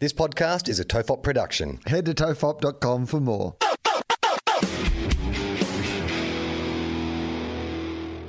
This podcast is a Tofop production. Head to tofop.com for more.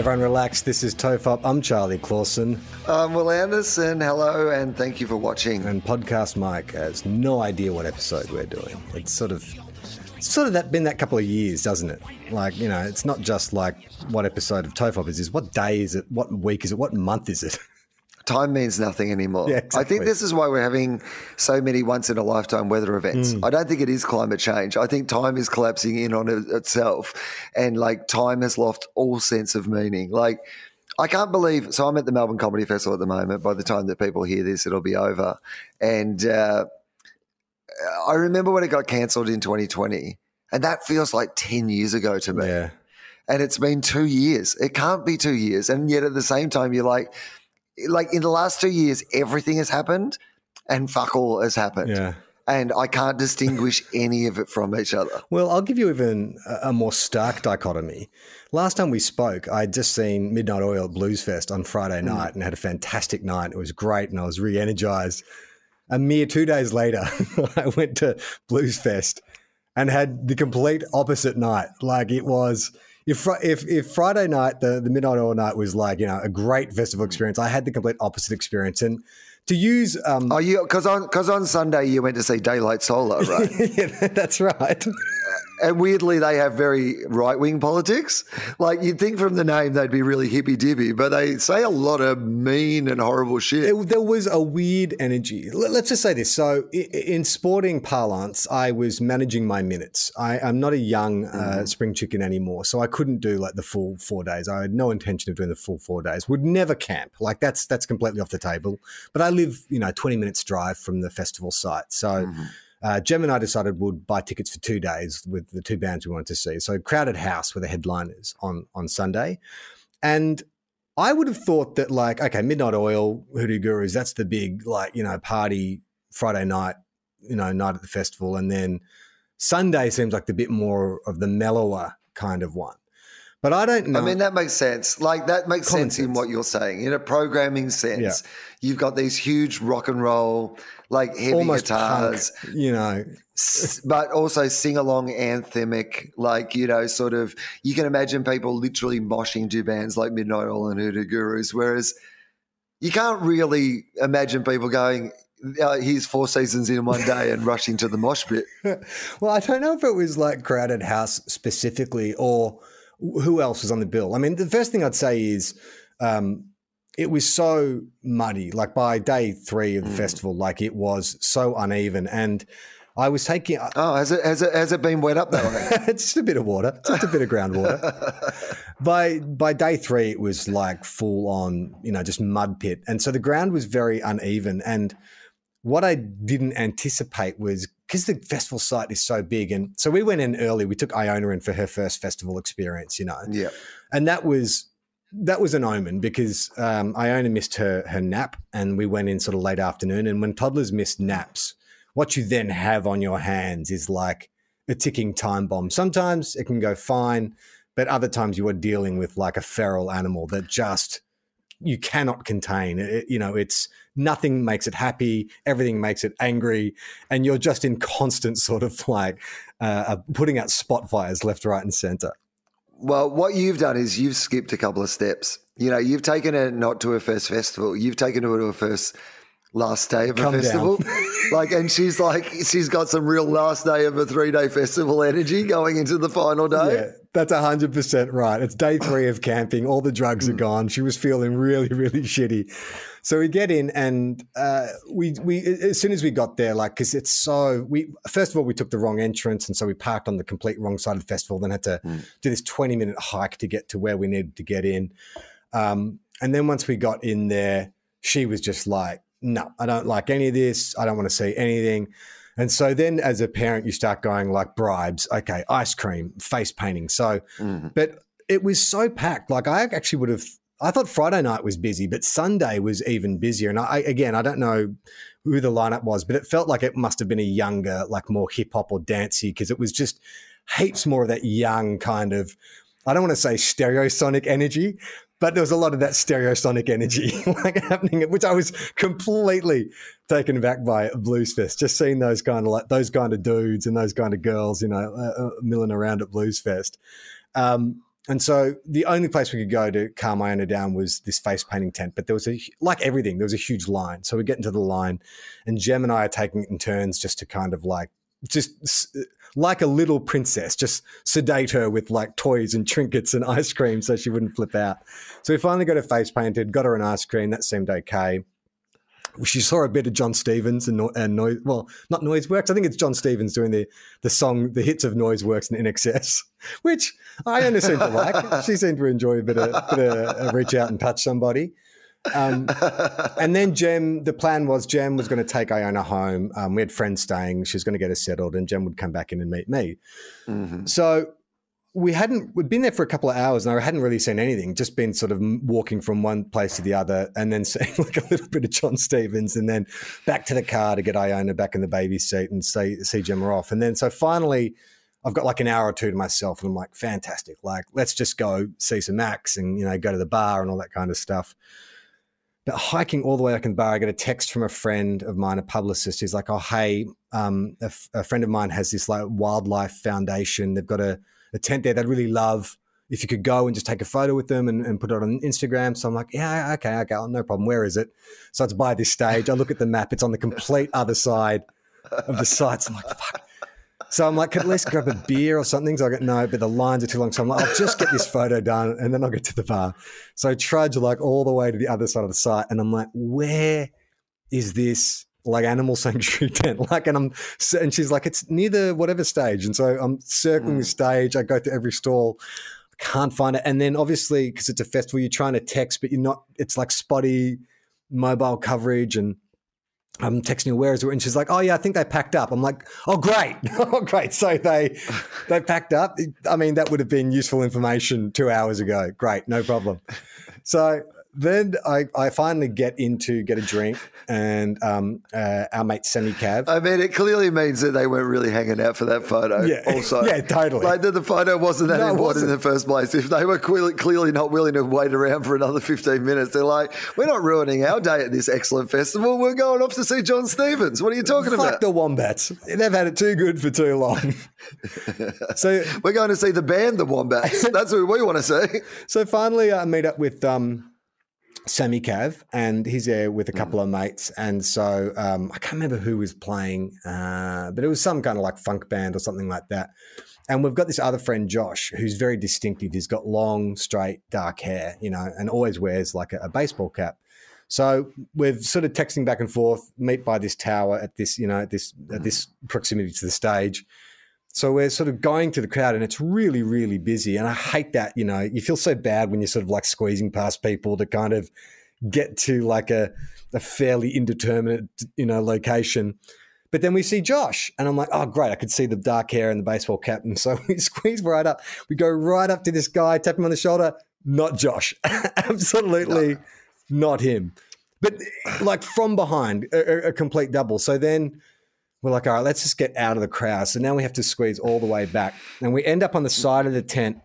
Everyone relax. This is Tofop. I'm Charlie Clausen. Um, Will Anderson, hello, and thank you for watching. And Podcast Mike has no idea what episode we're doing. It's sort of it's sort of that been that couple of years, doesn't it? Like, you know, it's not just like what episode of Tofop is, is what day is it? What week is it? What month is it? Time means nothing anymore. Yeah, I think this is why we're having so many once in a lifetime weather events. Mm. I don't think it is climate change. I think time is collapsing in on it itself. And like time has lost all sense of meaning. Like, I can't believe. So I'm at the Melbourne Comedy Festival at the moment. By the time that people hear this, it'll be over. And uh, I remember when it got cancelled in 2020, and that feels like 10 years ago to me. Yeah. and it's been two years. It can't be two years. And yet at the same time, you're like, like in the last two years, everything has happened and fuck all has happened. Yeah. And I can't distinguish any of it from each other. Well, I'll give you even a more stark dichotomy. Last time we spoke, I'd just seen Midnight Oil at Blues Fest on Friday hmm. night and had a fantastic night. It was great and I was re energized. A mere two days later, I went to Blues Fest and had the complete opposite night. Like it was. If, if, if Friday night, the, the Midnight Oil night was like, you know, a great festival experience, I had the complete opposite experience. And to use um, Oh, you because on because on Sunday you went to see Daylight Solar, right? yeah, that's right. And weirdly, they have very right wing politics. Like you'd think from the name they'd be really hippy dippy, but they say a lot of mean and horrible shit. It- there was a weird energy. Let- Let's just say this. So, i- in sporting parlance, I was managing my minutes. I, I'm not a young uh, spring chicken anymore, so I couldn't do like the full four days. I had no intention of doing the full four days. Would never camp. Like that's that's completely off the table. But I live, you know, 20 minutes drive from the festival site, so. Uh, Jem and I decided we'd buy tickets for two days with the two bands we wanted to see. So Crowded House were the headliners on on Sunday, and I would have thought that like okay, Midnight Oil, Hoodoo Gurus, that's the big like you know party Friday night, you know night at the festival, and then Sunday seems like the bit more of the mellower kind of one. But I don't know. I mean, that makes sense. Like that makes Common sense, in what you're saying. In a programming sense, Yeah. you've got these huge rock and roll, like heavy almost guitars, punk, you know. but also sing along anthemic, like, you know, sort of, you can imagine people literally moshing to bands like Midnight Oil and Hoodoo Gurus, whereas you can't really imagine people going, uh, here's four seasons in one day and rushing to the mosh pit. well, I don't know if it was like Crowded House specifically or who else was on the bill. I mean, the first thing I'd say is um, it was so muddy. Like by day three of the mm. festival, like it was so uneven. And I was taking uh, Oh, has it, has it, has it been wet up though? it's just a bit of water, just a bit of groundwater. by by day three, it was like full on, you know, just mud pit, and so the ground was very uneven. And what I didn't anticipate was because the festival site is so big, and so we went in early. We took Iona in for her first festival experience, you know, yeah. and that was that was an omen because um, Iona missed her her nap, and we went in sort of late afternoon. And when toddlers miss naps, what you then have on your hands is like a ticking time bomb. Sometimes it can go fine, but other times you are dealing with like a feral animal that just you cannot contain. It, you know, it's nothing makes it happy, everything makes it angry, and you're just in constant sort of like uh, uh, putting out spot fires left, right, and center. Well, what you've done is you've skipped a couple of steps. You know, you've taken her not to her first festival. You've taken her to her first last day of a festival. like, and she's like, she's got some real last day of a three day festival energy going into the final day. Yeah, That's hundred percent right. It's day three of camping. All the drugs are hmm. gone. She was feeling really, really shitty. So we get in, and uh, we we as soon as we got there, like because it's so we first of all we took the wrong entrance, and so we parked on the complete wrong side of the festival. Then had to Mm. do this twenty minute hike to get to where we needed to get in. Um, and then once we got in there, she was just like, "No, I don't like any of this. I don't want to see anything." And so then, as a parent, you start going like bribes. Okay, ice cream, face painting. So, Mhm. but it was so packed. Like I actually would have. I thought Friday night was busy, but Sunday was even busier. And I again, I don't know who the lineup was, but it felt like it must have been a younger, like more hip hop or dancey, because it was just heaps more of that young kind of. I don't want to say stereosonic energy, but there was a lot of that stereosonic energy like happening, which I was completely taken aback by at Blues Fest. Just seeing those kind of like those kind of dudes and those kind of girls, you know, uh, uh, milling around at Blues Fest. Um, and so the only place we could go to calm Iona down was this face painting tent. But there was a like everything, there was a huge line. So we get into the line, and Jem and I are taking it in turns just to kind of like just like a little princess, just sedate her with like toys and trinkets and ice cream so she wouldn't flip out. So we finally got her face painted, got her an ice cream. That seemed okay. She saw a bit of Jon Stevens and, and noise. Well, not Noiseworks. I think it's Jon Stevens doing the the song, the hits of Noiseworks and INXS, which I only seem to like. She seemed to enjoy a bit of, bit of a reach out and touch somebody. Um, and then Jem, the plan was Jem was going to take Iona home. Um, we had friends staying. She was going to get us settled, and Jem would come back in and meet me. Mhm. So we hadn't we'd been there for a couple of hours and I hadn't really seen anything. Just been sort of walking from one place to the other, and then seeing like a little bit of Jon Stevens, and then back to the car to get Iona back in the baby seat and see see Gemma off. And then so finally. I've got like an hour or two to myself, and I'm like, fantastic! Like, let's just go see some acts, and you know, go to the bar and all that kind of stuff. But hiking all the way back in the bar, I get a text from a friend of mine, a publicist, who's like, "Oh, hey, um, a, f- a friend of mine has this like wildlife foundation. They've got a, a tent there. They'd really love if you could go and just take a photo with them and, and put it on Instagram." So I'm like, "Yeah, okay, okay, oh, no problem. Where is it?" So it's by this stage. I look at the map. It's on the complete other side of the sites. I'm like, "Fuck." So I'm like, could at least grab a beer or something. So I go, no, but the lines are too long. So I'm like, I'll just get this photo done and then I'll get to the bar. So I trudge like all the way to the other side of the site. And I'm like, where is this like animal sanctuary tent? Like, and I'm, and she's like, it's near the whatever stage. And so I'm circling the mm. stage. I go to every stall. Can't find it. And then obviously, because it's a festival, you're trying to text, but you're not, it's like spotty mobile coverage and I'm texting her, where is it? And she's like, oh yeah, I think they packed up. I'm like, oh great, oh great. So they they packed up. I mean, that would have been useful information two hours ago. Great, no problem. So then I, I finally get into get a drink, and um, uh, our mate Sammy Cav. I mean, it clearly means that they weren't really hanging out for that photo. Yeah. Also, Yeah, totally. Like that, the photo wasn't that No, important in wasn't. the first place. If they were clearly, clearly not willing to wait around for another fifteen minutes, they're like, "We're not ruining our day at this excellent festival. We're going off to see Jon Stevens. What are you talking Fuck about? the wombats. They've had it too good for too long. so We're going to see the band, the Wombats. That's who we want to see." So finally, I meet up with um, Sammy Cav, and he's there with a couple of mates. And so um, I can't remember who was playing, uh, but it was some kind of like funk band or something like that. And we've got this other friend, Josh, who's very distinctive. He's got long, straight, dark hair, you know, and always wears like a, a baseball cap. So we're sort of texting back and forth, meet by this tower at this, you know, at this at this proximity to the stage. So we're sort of going to the crowd and it's really, really busy. And I hate that, you know, you feel so bad when you're sort of like squeezing past people to kind of get to like a, a fairly indeterminate, you know, location. But then we see Josh and I'm like, oh, great. I could see the dark hair and the baseball cap. And so we squeeze right up. We go right up to this guy, tap him on the shoulder. Not Josh. Absolutely not him. But like from behind, a- a complete double. So then we're like, all right, let's just get out of the crowd. So now we have to squeeze all the way back, and we end up on the side of the tent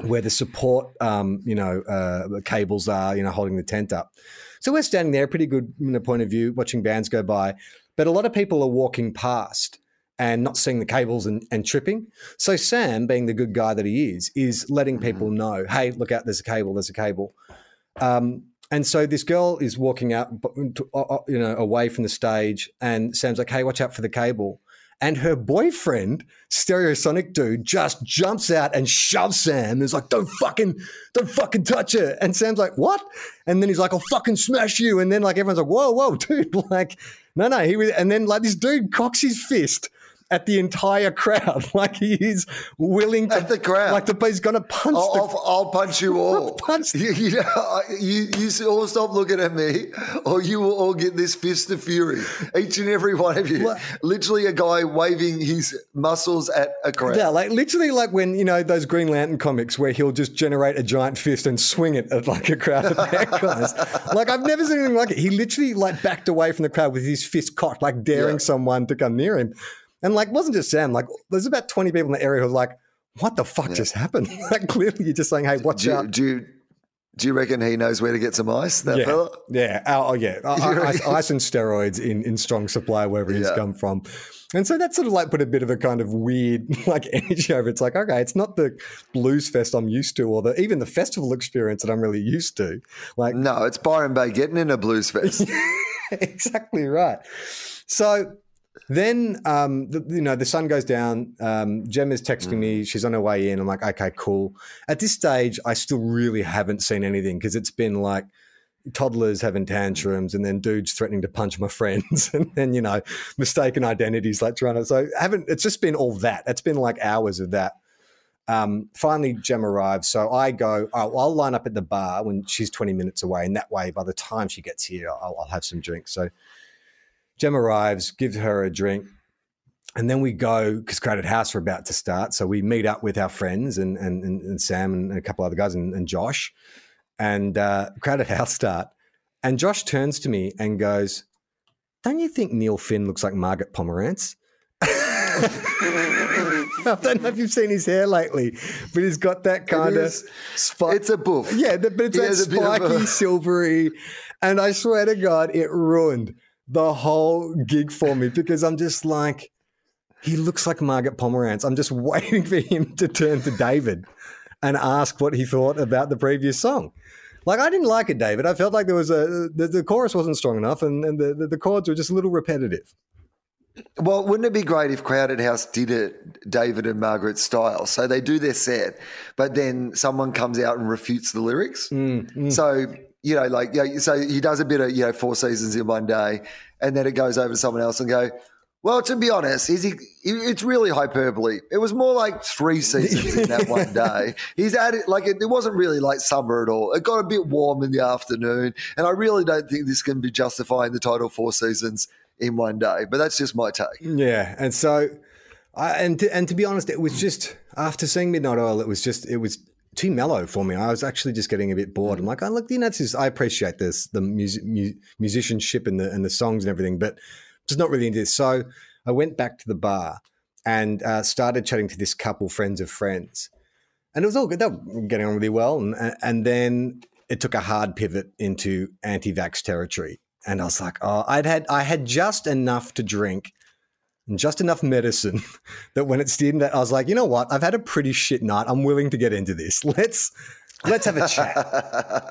where the support, um, you know, uh, cables are, you know, holding the tent up. So we're standing there, pretty good you know, point of view, watching bands go by. But a lot of people are walking past and not seeing the cables and, and tripping. So Sam, being the good guy that he is, is letting people know, hey, look out, there's a cable, there's a cable. Um, and so this girl is walking out, uh, uh, you know, away from the stage, and Sam's like, "Hey, watch out for the cable." And her boyfriend, stereosonic dude, just jumps out and shoves Sam. And is like, don't fucking, don't fucking touch her. And Sam's like, what? And then he's like, I'll fucking smash you. And then like everyone's like, whoa, whoa, dude. Like, no, no. He was, and then like this dude cocks his fist at the entire crowd. Like he is willing to At the crowd. Like the he's gonna punch I'll, the I'll, I'll punch you all. Punch- you, you, know, you, you all stop looking at me, or you will all get this fist of fury. Each and every one of you. What? Literally, a guy waving his muscles at a crowd. Yeah, like literally like when, you know, those Green Lantern comics where he'll just generate a giant fist and swing it at like a crowd of bad guys. like I've never seen anything like it. He literally like backed away from the crowd with his fist cocked, like daring Yeah. someone to come near him. And like wasn't just Sam, like there's about 20 people in the area who are like, what the fuck just happened? like clearly you're just saying, hey, watch Do you, out. do, you, do you reckon he knows where to get some ice, that yeah, fella? yeah, oh, oh, yeah. I- I- Ice, ice and steroids in, in strong supply wherever he's Yeah. come from, and so that sort of like put a bit of a kind of weird like energy over. it. It's like okay, it's not the blues fest I'm used to, or the even the festival experience that I'm really used to. Like No, it's Byron Bay getting in a blues fest. exactly right. So then, um, the, you know, the sun goes down. Um, is texting me. She's on her way in. I'm like, okay, cool. At this stage, I still really haven't seen anything because it's been like toddlers having tantrums and then dudes threatening to punch my friends and then, you know, mistaken identities like trying to. So I haven't, it's just been all that. It's been like hours of that. Um, finally, Jem arrives. So I go, oh, I'll line up at the bar when she's 20 minutes away. And that way, by the time she gets here, I'll, I'll have some drinks. So Jem arrives, gives her a drink. And then we go because Crowded House are about to start. So we meet up with our friends and, and, and, Sam and a couple other guys and, and Josh. And uh, Crowded House start. And Josh turns to me and goes, Don't you think Neil Finn looks like Margaret Pomeranz? I don't know if you've seen his hair lately, but he's got that kind of is. spot. It's a boof. Yeah, but it's He that has a bit of spiky, a- silvery. And I swear to God, it ruined the whole gig for me because I'm just like, he looks like Margaret Pomeranz. I'm just waiting for him to turn to David and ask what he thought about the previous song. Like, I didn't like it, David. I felt like there was a, the, the chorus wasn't strong enough and, and the, the, the chords were just a little repetitive. Well, wouldn't it be great if Crowded House did it David and Margaret style? So they do their set, but then someone comes out and refutes the lyrics. Mm, So you know, like yeah, so he does a bit of you know four seasons in one day, and then it goes over to someone else and go. Well, to be honest, is he? It's really hyperbole. It was more like three seasons in that one day. He's added like it, it wasn't really like summer at all. It got a bit warm in the afternoon, and I really don't think this can be justifying the title four seasons in one day. But that's just my take. Yeah, and so, I, and to, and to be honest, it was just after seeing Midnight Oil, it was just it was too mellow for me. I was actually just getting a bit bored. I'm like, oh look, you know, just, I appreciate this, the music, mu- musicianship and the and the songs and everything, but just not really into this. So I went back to the bar and uh, started chatting to this couple, friends of friends, and it was all good. They were getting on really well, and and then it took a hard pivot into anti-vax territory. And I was like, oh, I'd had I had just enough to drink and just enough medicine that when it did that, I was like, you know what? I've had a pretty shit night. I'm willing to get into this. Let's let's have a chat.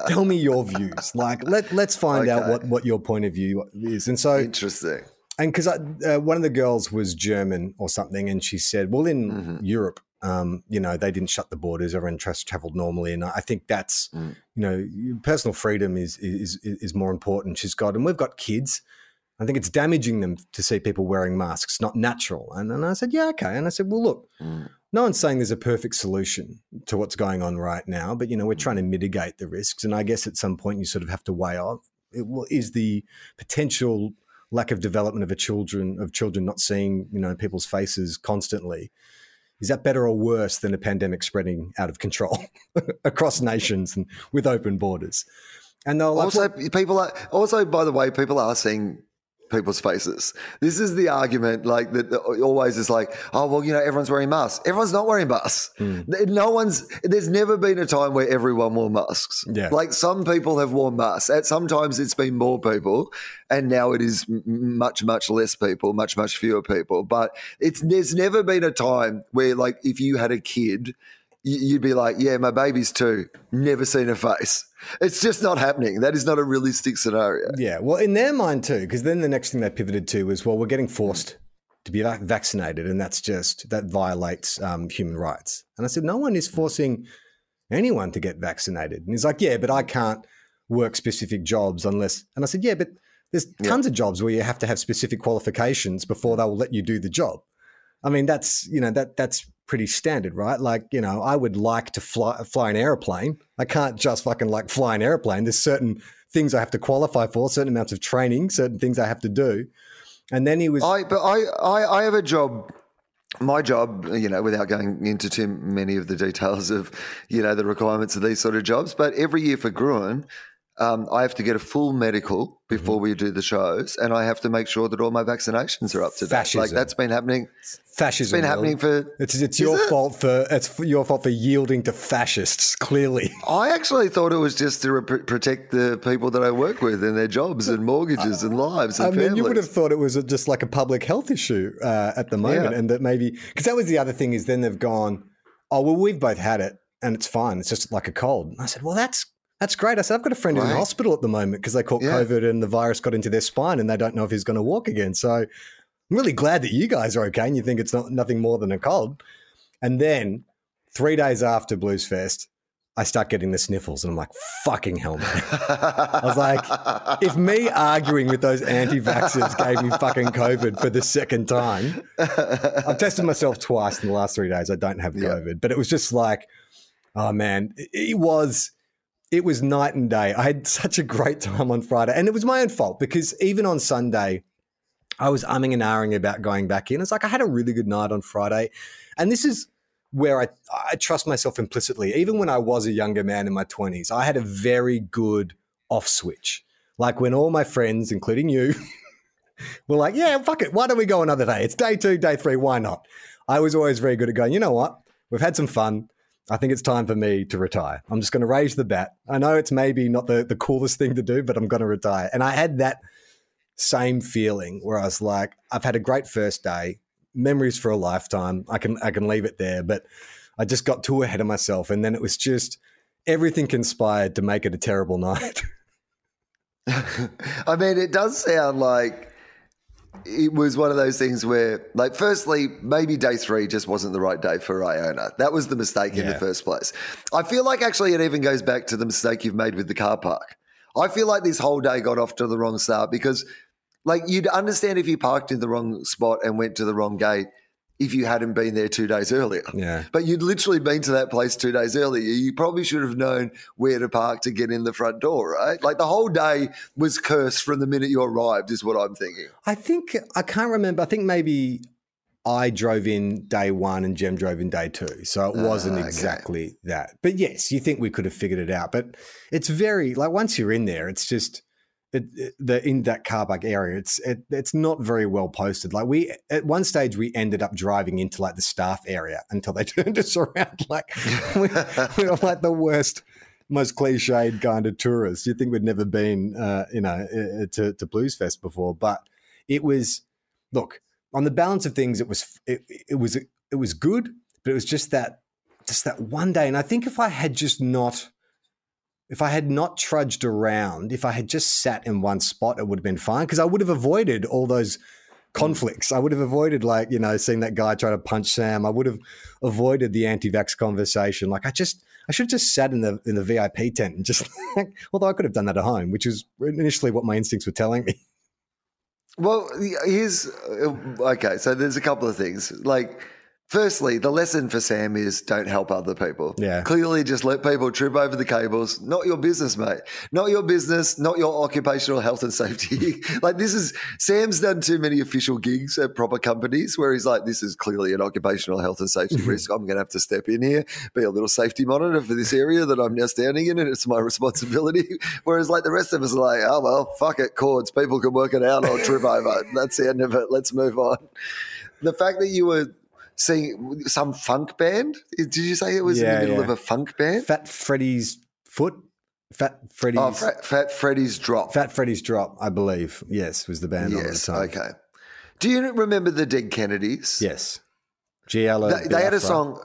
Tell me your views. Like let let's find out what what your point of view is. And so Interesting. and because uh, one of the girls was German or something, and she said, "Well, in Mhm. Europe, um, you know, they didn't shut the borders; everyone traveled normally." And I think that's, Mm. you know, personal freedom is is is more important. She's got, and we've got kids. I think it's damaging them to see people wearing masks, not natural. And, and I said, yeah, okay. And I said, well, look, Mm. no one's saying there's a perfect solution to what's going on right now, but you know, we're trying to mitigate the risks. And I guess at some point you sort of have to weigh off it, is the potential lack of development of a children of children not seeing you know people's faces constantly is that better or worse than a pandemic spreading out of control across nations and with open borders and Also, people are also, by the way, people are seeing people's faces. This is the argument, like that always is like, oh well, you know, everyone's wearing masks. Everyone's not wearing masks. Hmm. No one's. There's never been a time where everyone wore masks. Yeah. like some people have worn masks. At sometimes it's been more people, and now it is much much less people, much much fewer people. But it's there's never been a time where like if you had a kid. You'd be like, yeah, my baby's two. Never seen a face. It's just not happening. That is not a realistic scenario. yeah well in their mind too because then the next thing they pivoted to was well we're getting forced to be vac- vaccinated, and that's just that violates um, human rights. And I said, no one is forcing anyone to get vaccinated. And he's like, yeah, but I can't work specific jobs unless. And I said, yeah, but there's tons of jobs where you have to have specific qualifications before they will let you do the job. I mean, that's you know that that's pretty standard, right? Like you know, I would like to fly fly an airplane. I can't just fucking like fly an airplane. There's certain things I have to qualify for, certain amounts of training, certain things I have to do. And then he was. I but I I, I have a job. My job, you know, without going into too many of the details of, you know, the requirements of these sort of jobs, but every year for Gruen, um, I have to get a full medical before Mm-hmm. we do the shows, and I have to make sure that all my vaccinations are up to date. Like that's been happening. fascism. It's been happening for. It's it's your it? fault for it's your fault for yielding to fascists. Clearly, I actually thought it was just to re- protect the people that I work with and their jobs and mortgages and lives and I mean, families. you would have thought it was just like a public health issue uh, at the moment, Yeah. and that maybe because that was the other thing is then they've gone, oh well, we've both had it and it's fine. It's just like a cold. And I said, well, that's that's great. I said, I've got a friend in the hospital at the moment because they caught Yeah. COVID and the virus got into their spine and they don't know if he's going to walk again. So I'm really glad that you guys are okay and you think it's not nothing more than a cold. And then three days after Blues Fest, I start getting the sniffles and I'm like, fucking hell, man. I was like, if me arguing with those anti-vaxxers gave me fucking COVID for the second time, I've tested myself twice in the last three days. I don't have Yeah. COVID, but it was just like, oh man, it was, it was night and day. I had such a great time on Friday, and it was my own fault because even on Sunday, I was umming and ahhing about going back in. It's like I had a really good night on Friday, and this is where I I trust myself implicitly. Even when I was a younger man in my twenties, I had a very good off switch. Like when all my friends, including you, were like, "Yeah, fuck it, why don't we go another day? It's day two, day three, why not?" I was always very good at going. You know what? We've had some fun. I think it's time for me to retire. I'm just going to raise the bat. I know it's maybe not the, the coolest thing to do, but I'm going to retire. And I had that same feeling where I was like, I've had a great first day, memories for a lifetime. I can I can leave it there, but I just got too ahead of myself, and then it was just everything conspired to make it a terrible night. I mean, it does sound like it was one of those things where, like, firstly, maybe day three just wasn't the right day for Iona. That was the mistake in the first place. I feel like actually it even goes back to the mistake you've made with the car park. I feel like this whole day got off to the wrong start because, like, you'd understand if you parked in the wrong spot and went to the wrong gate if you hadn't been there two days earlier. yeah. But you'd literally been to that place two days earlier. You probably should have known where to park to get in the front door, right? Like the whole day was cursed from the minute you arrived, is what I'm thinking. I think I can't remember. I think maybe I drove in day one and Jem drove in day two, so it wasn't Ah, okay. exactly that. But yes, you think we could have figured it out. But it's very like once you're in there, it's just the in that car park area. It's it, it's not very well posted. Like we at one stage we ended up driving into like the staff area until they turned us around. Like we, we were like the worst. Most cliched kind of tourists. You think we'd never been, uh, you know, to, to Blues Fest before, but it was look on the balance of things it was it, it was it was good but it was just that just that one day and i think if i had just not if i had not trudged around if i had just sat in one spot it would have been fine because i would have avoided all those conflicts i would have avoided like you know seeing that guy try to punch sam i would have avoided the anti-vax conversation like i just i should have just sat in the in the vip tent and just like, although i could have done that at home which is initially what my instincts were telling me Well, here's uh, okay. So there's a couple of things. Like, firstly, the lesson for Sam is don't help other people. Yeah. Clearly, just let people trip over the cables. Not your business, mate. Not your business. Not your occupational health and safety. like, this is Sam's done too many official gigs at proper companies where he's like, this is clearly an occupational health and safety mm-hmm. risk. I'm going to have to step in here, be a little safety monitor for this area that I'm now standing in, and it's my responsibility. Whereas, like the rest of us are like, oh well, fuck it, cords. People can work it out. I'll trip over. That's the end of it. Let's move on. The fact that you were seeing some funk band. Did you say it was in the middle yeah. of a funk band? Fat Freddy's foot. Fat Freddy's. oh, Fat, Fat Freddy's drop. Fat Freddy's drop, I believe. Yes, was the band on the yes. time. Okay. Do you remember the Dead Kennedys? Yes. GLO. They, they had a song.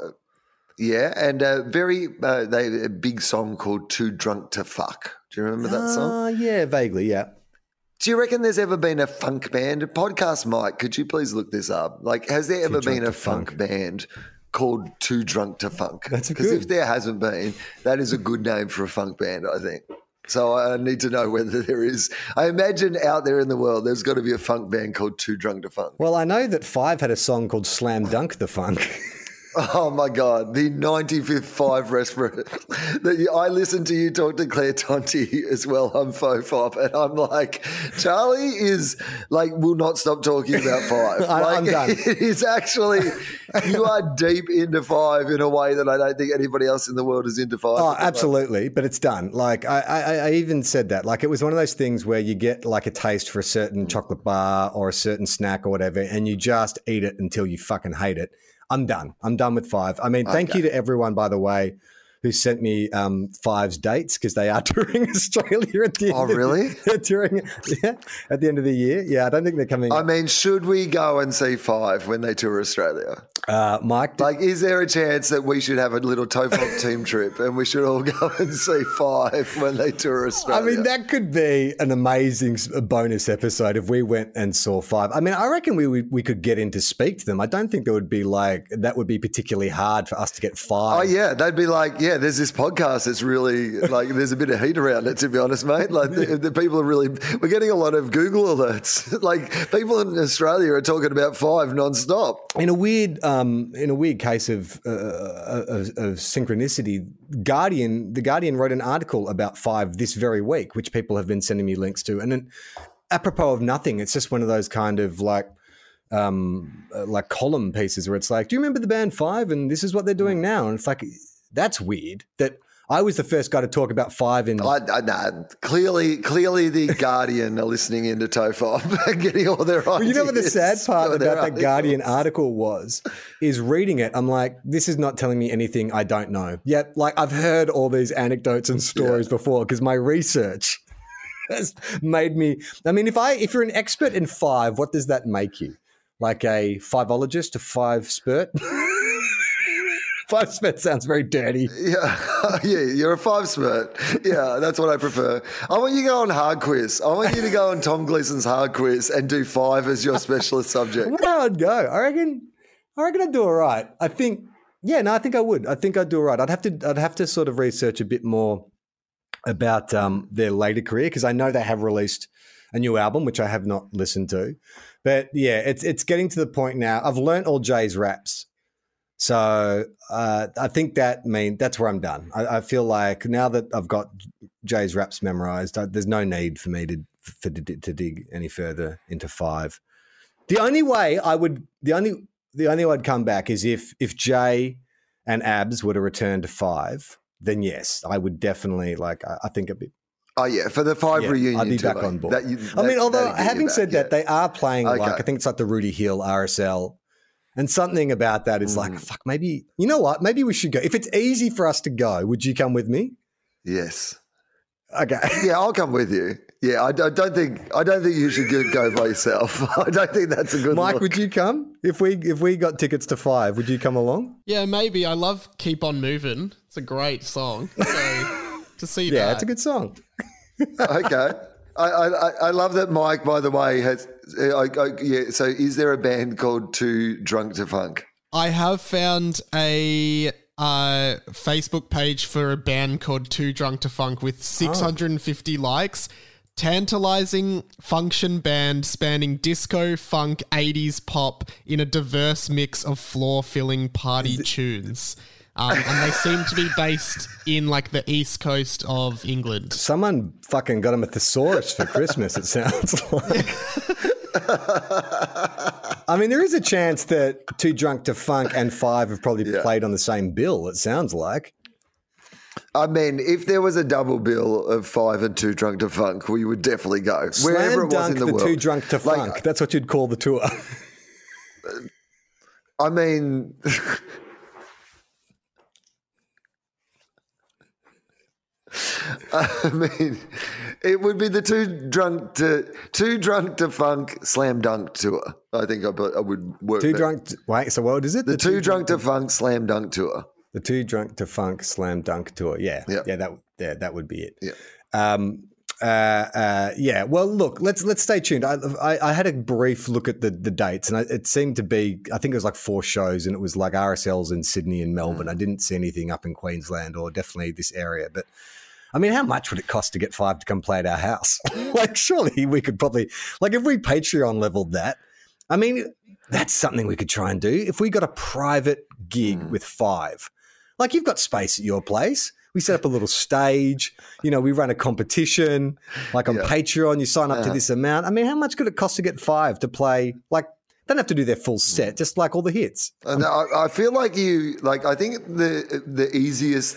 Yeah, and a very uh, they a big song called "Too Drunk to Fuck." Do you remember that song? Uh, yeah, vaguely. Yeah. Do you reckon there's ever been a funk band? Podcast Mike, could you please look this up? Like, has there ever been a funk, Funk. band called Too Drunk to Funk? That's Because good. if there hasn't been, that is a good name for a funk band, I think. So I need to know whether there is. I imagine out there in the world, there's got to be a funk band called Too Drunk to Funk. Well, I know that Five had a song called Slam Dunk the Funk. Oh my God, the 95th Five that I listened to you talk to Claire Tonti as well on Fofop, and I'm like, Charlie is like, will not stop talking about Five. I- like, I'm done. It is actually, you are deep into Five in a way that I don't think anybody else in the world is into Five. Oh, absolutely, but it's done. Like I, I, I even said that. Like it was one of those things where you get like a taste for a certain chocolate bar or a certain snack or whatever, and you just eat it until you fucking hate it. I'm done. I'm done with five. I mean, thank you to everyone, by the way, who sent me um, five's dates because they are touring Australia at the end. Oh, of the- really? they're touring, yeah, at the end of the year. Yeah, I don't think they're coming. I mean, should we go and see Five when they tour Australia? Uh, Mike, did- Like, is there a chance that we should have a little Tofop team trip and we should all go and see Five when they tour Australia? I mean, that could be an amazing bonus episode if we went and saw five. I mean, I reckon we would, we could get in to speak to them. I don't think there would be like that would be particularly hard for us to get five. Oh yeah, they'd be like, yeah. There's this podcast that's really like, there's a bit of heat around it. To be honest, mate, like the, the people are really, we're getting a lot of Google alerts. like people in Australia are talking about five nonstop. In a weird, um, in a weird case of, uh, of of synchronicity, Guardian, the Guardian wrote an article about five this very week, which people have been sending me links to, and then, apropos of nothing, it's just one of those kind of like. Um, uh, like column pieces where it's like, do you remember the band Five? And this is what they're doing now. And it's like, that's weird. That I was the first guy to talk about Five in I, I nah, clearly, clearly, the Guardian are listening into Tofop and getting all their ideas. Well, you know what the sad part about that Guardian article was? Is reading it, I'm like, this is not telling me anything I don't know. Yet, like, I've heard all these anecdotes and stories before because my research has made me. I mean, if I if you're an expert in five, what does that make you? Like a fiveologist, a five spurt? Five spurt sounds very dirty. Yeah, yeah, you're a five spurt. Yeah, that's what I prefer. I want you to go on hard quiz. I want you to go on Tom Gleeson's hard quiz and do five as your specialist subject. Where I'd go, I reckon. I reckon I'd do all right. I think, yeah, no, I think I would. I think I'd do all right. I'd have to, I'd have to sort of research a bit more about um, their later career because I know they have released a new album, which I have not listened to. But yeah, it's it's getting to the point now. I've learnt all Jay's raps, so uh, I think that mean that's where I'm done. I, I feel like now that I've got Jay's raps memorized, I, there's no need for me to for, to, to dig any further into five. The only way I would, the only the only way I'd come back is if if Jay and Abs were to return to five. Then yes, I would definitely like. I, I think a bit. Oh yeah, for the five Yeah, reunion. I'd be back on board. that you- I mean, although that'd get you having back, said that, yeah. they are playing like I think it's like the Rooty Hill RSL, and something about that is Mm. like fuck. Maybe you know what? Maybe we should go. If it's easy for us to go, would you come with me? yes, Okay. yeah, I'll come with you. Yeah, I, I don't think I don't think you should go- go by yourself. I don't think that's a good. Mike, look. would you come if we if we got tickets to five? Would you come along? Yeah, maybe. I love Keep On Moving. It's a great song. So to see Yeah, that. it's a good song. okay. I, I, I- I love that Mike, by the way, has. I, I, yeah. So, is there a band called Too Drunk to Funk? I have found a uh, Facebook page for a band called Too Drunk to Funk with 650 likes. Tantalizing function band spanning disco, funk, 80s pop in a diverse mix of floor filling party tunes. Um, and they seem to be based in like the east coast of England. Someone fucking got him a thesaurus for Christmas. It sounds like. I mean, there is a chance that Too Drunk to Funk and Five have probably Yeah. played on the same bill. It sounds like. I mean, if there was a double bill of five and Too Drunk to Funk, we would definitely go wherever Slam it was in the, the world. Too Drunk to Like, Funk. That's what you'd call the tour. I mean, I mean, it would be the too drunk to too drunk to funk slam dunk tour. I think I, I would work. Too that. drunk. To, wait. So what is it? The too drunk to funk slam dunk tour. The Too Drunk to Funk Slam Dunk Tour. Yeah. Yeah. Yeah. That. Yeah. That would be it. Yeah. Um, uh, uh, yeah. Well, look, let's let's stay tuned. I, I, I had a brief look at the the dates, and I, it seemed to be. I think it was like four shows, and it was like RSLs in Sydney and Melbourne. I didn't see anything up in Queensland or definitely this area. But I mean, how much would it cost to get five to come play at our house? like, surely we could probably like if we Patreon leveled that. I mean, that's something we could try and do. If we got a private gig with five, like you've got space at your place. We set up a little stage. You know, we run a competition. Like on Yeah. Patreon, you sign up to Uh-huh. this amount. I mean, how much could it cost to get five to play? Like, they don't have to do their full set, just like all the hits. And I, I feel like you like. I think the the easiest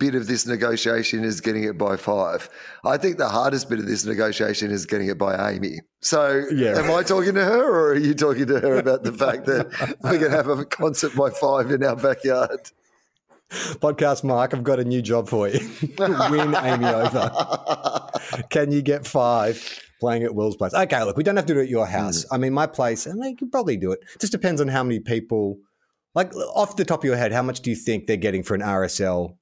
bit of this negotiation is getting it by five. I think the hardest bit of this negotiation is getting it by Amy. So, Yeah. am I talking to her, or are you talking to her about the fact that we can have a concert by five in our backyard? Podcast Mark, I've got a new job for you. Win Amy over. Can you get five playing at Will's place? Okay, look, we don't have to do it at your hmm. house. I mean, my place, I mean, you could probably do it. Just depends on how many people, like off the top of your head, how much do you think they're getting for an RSL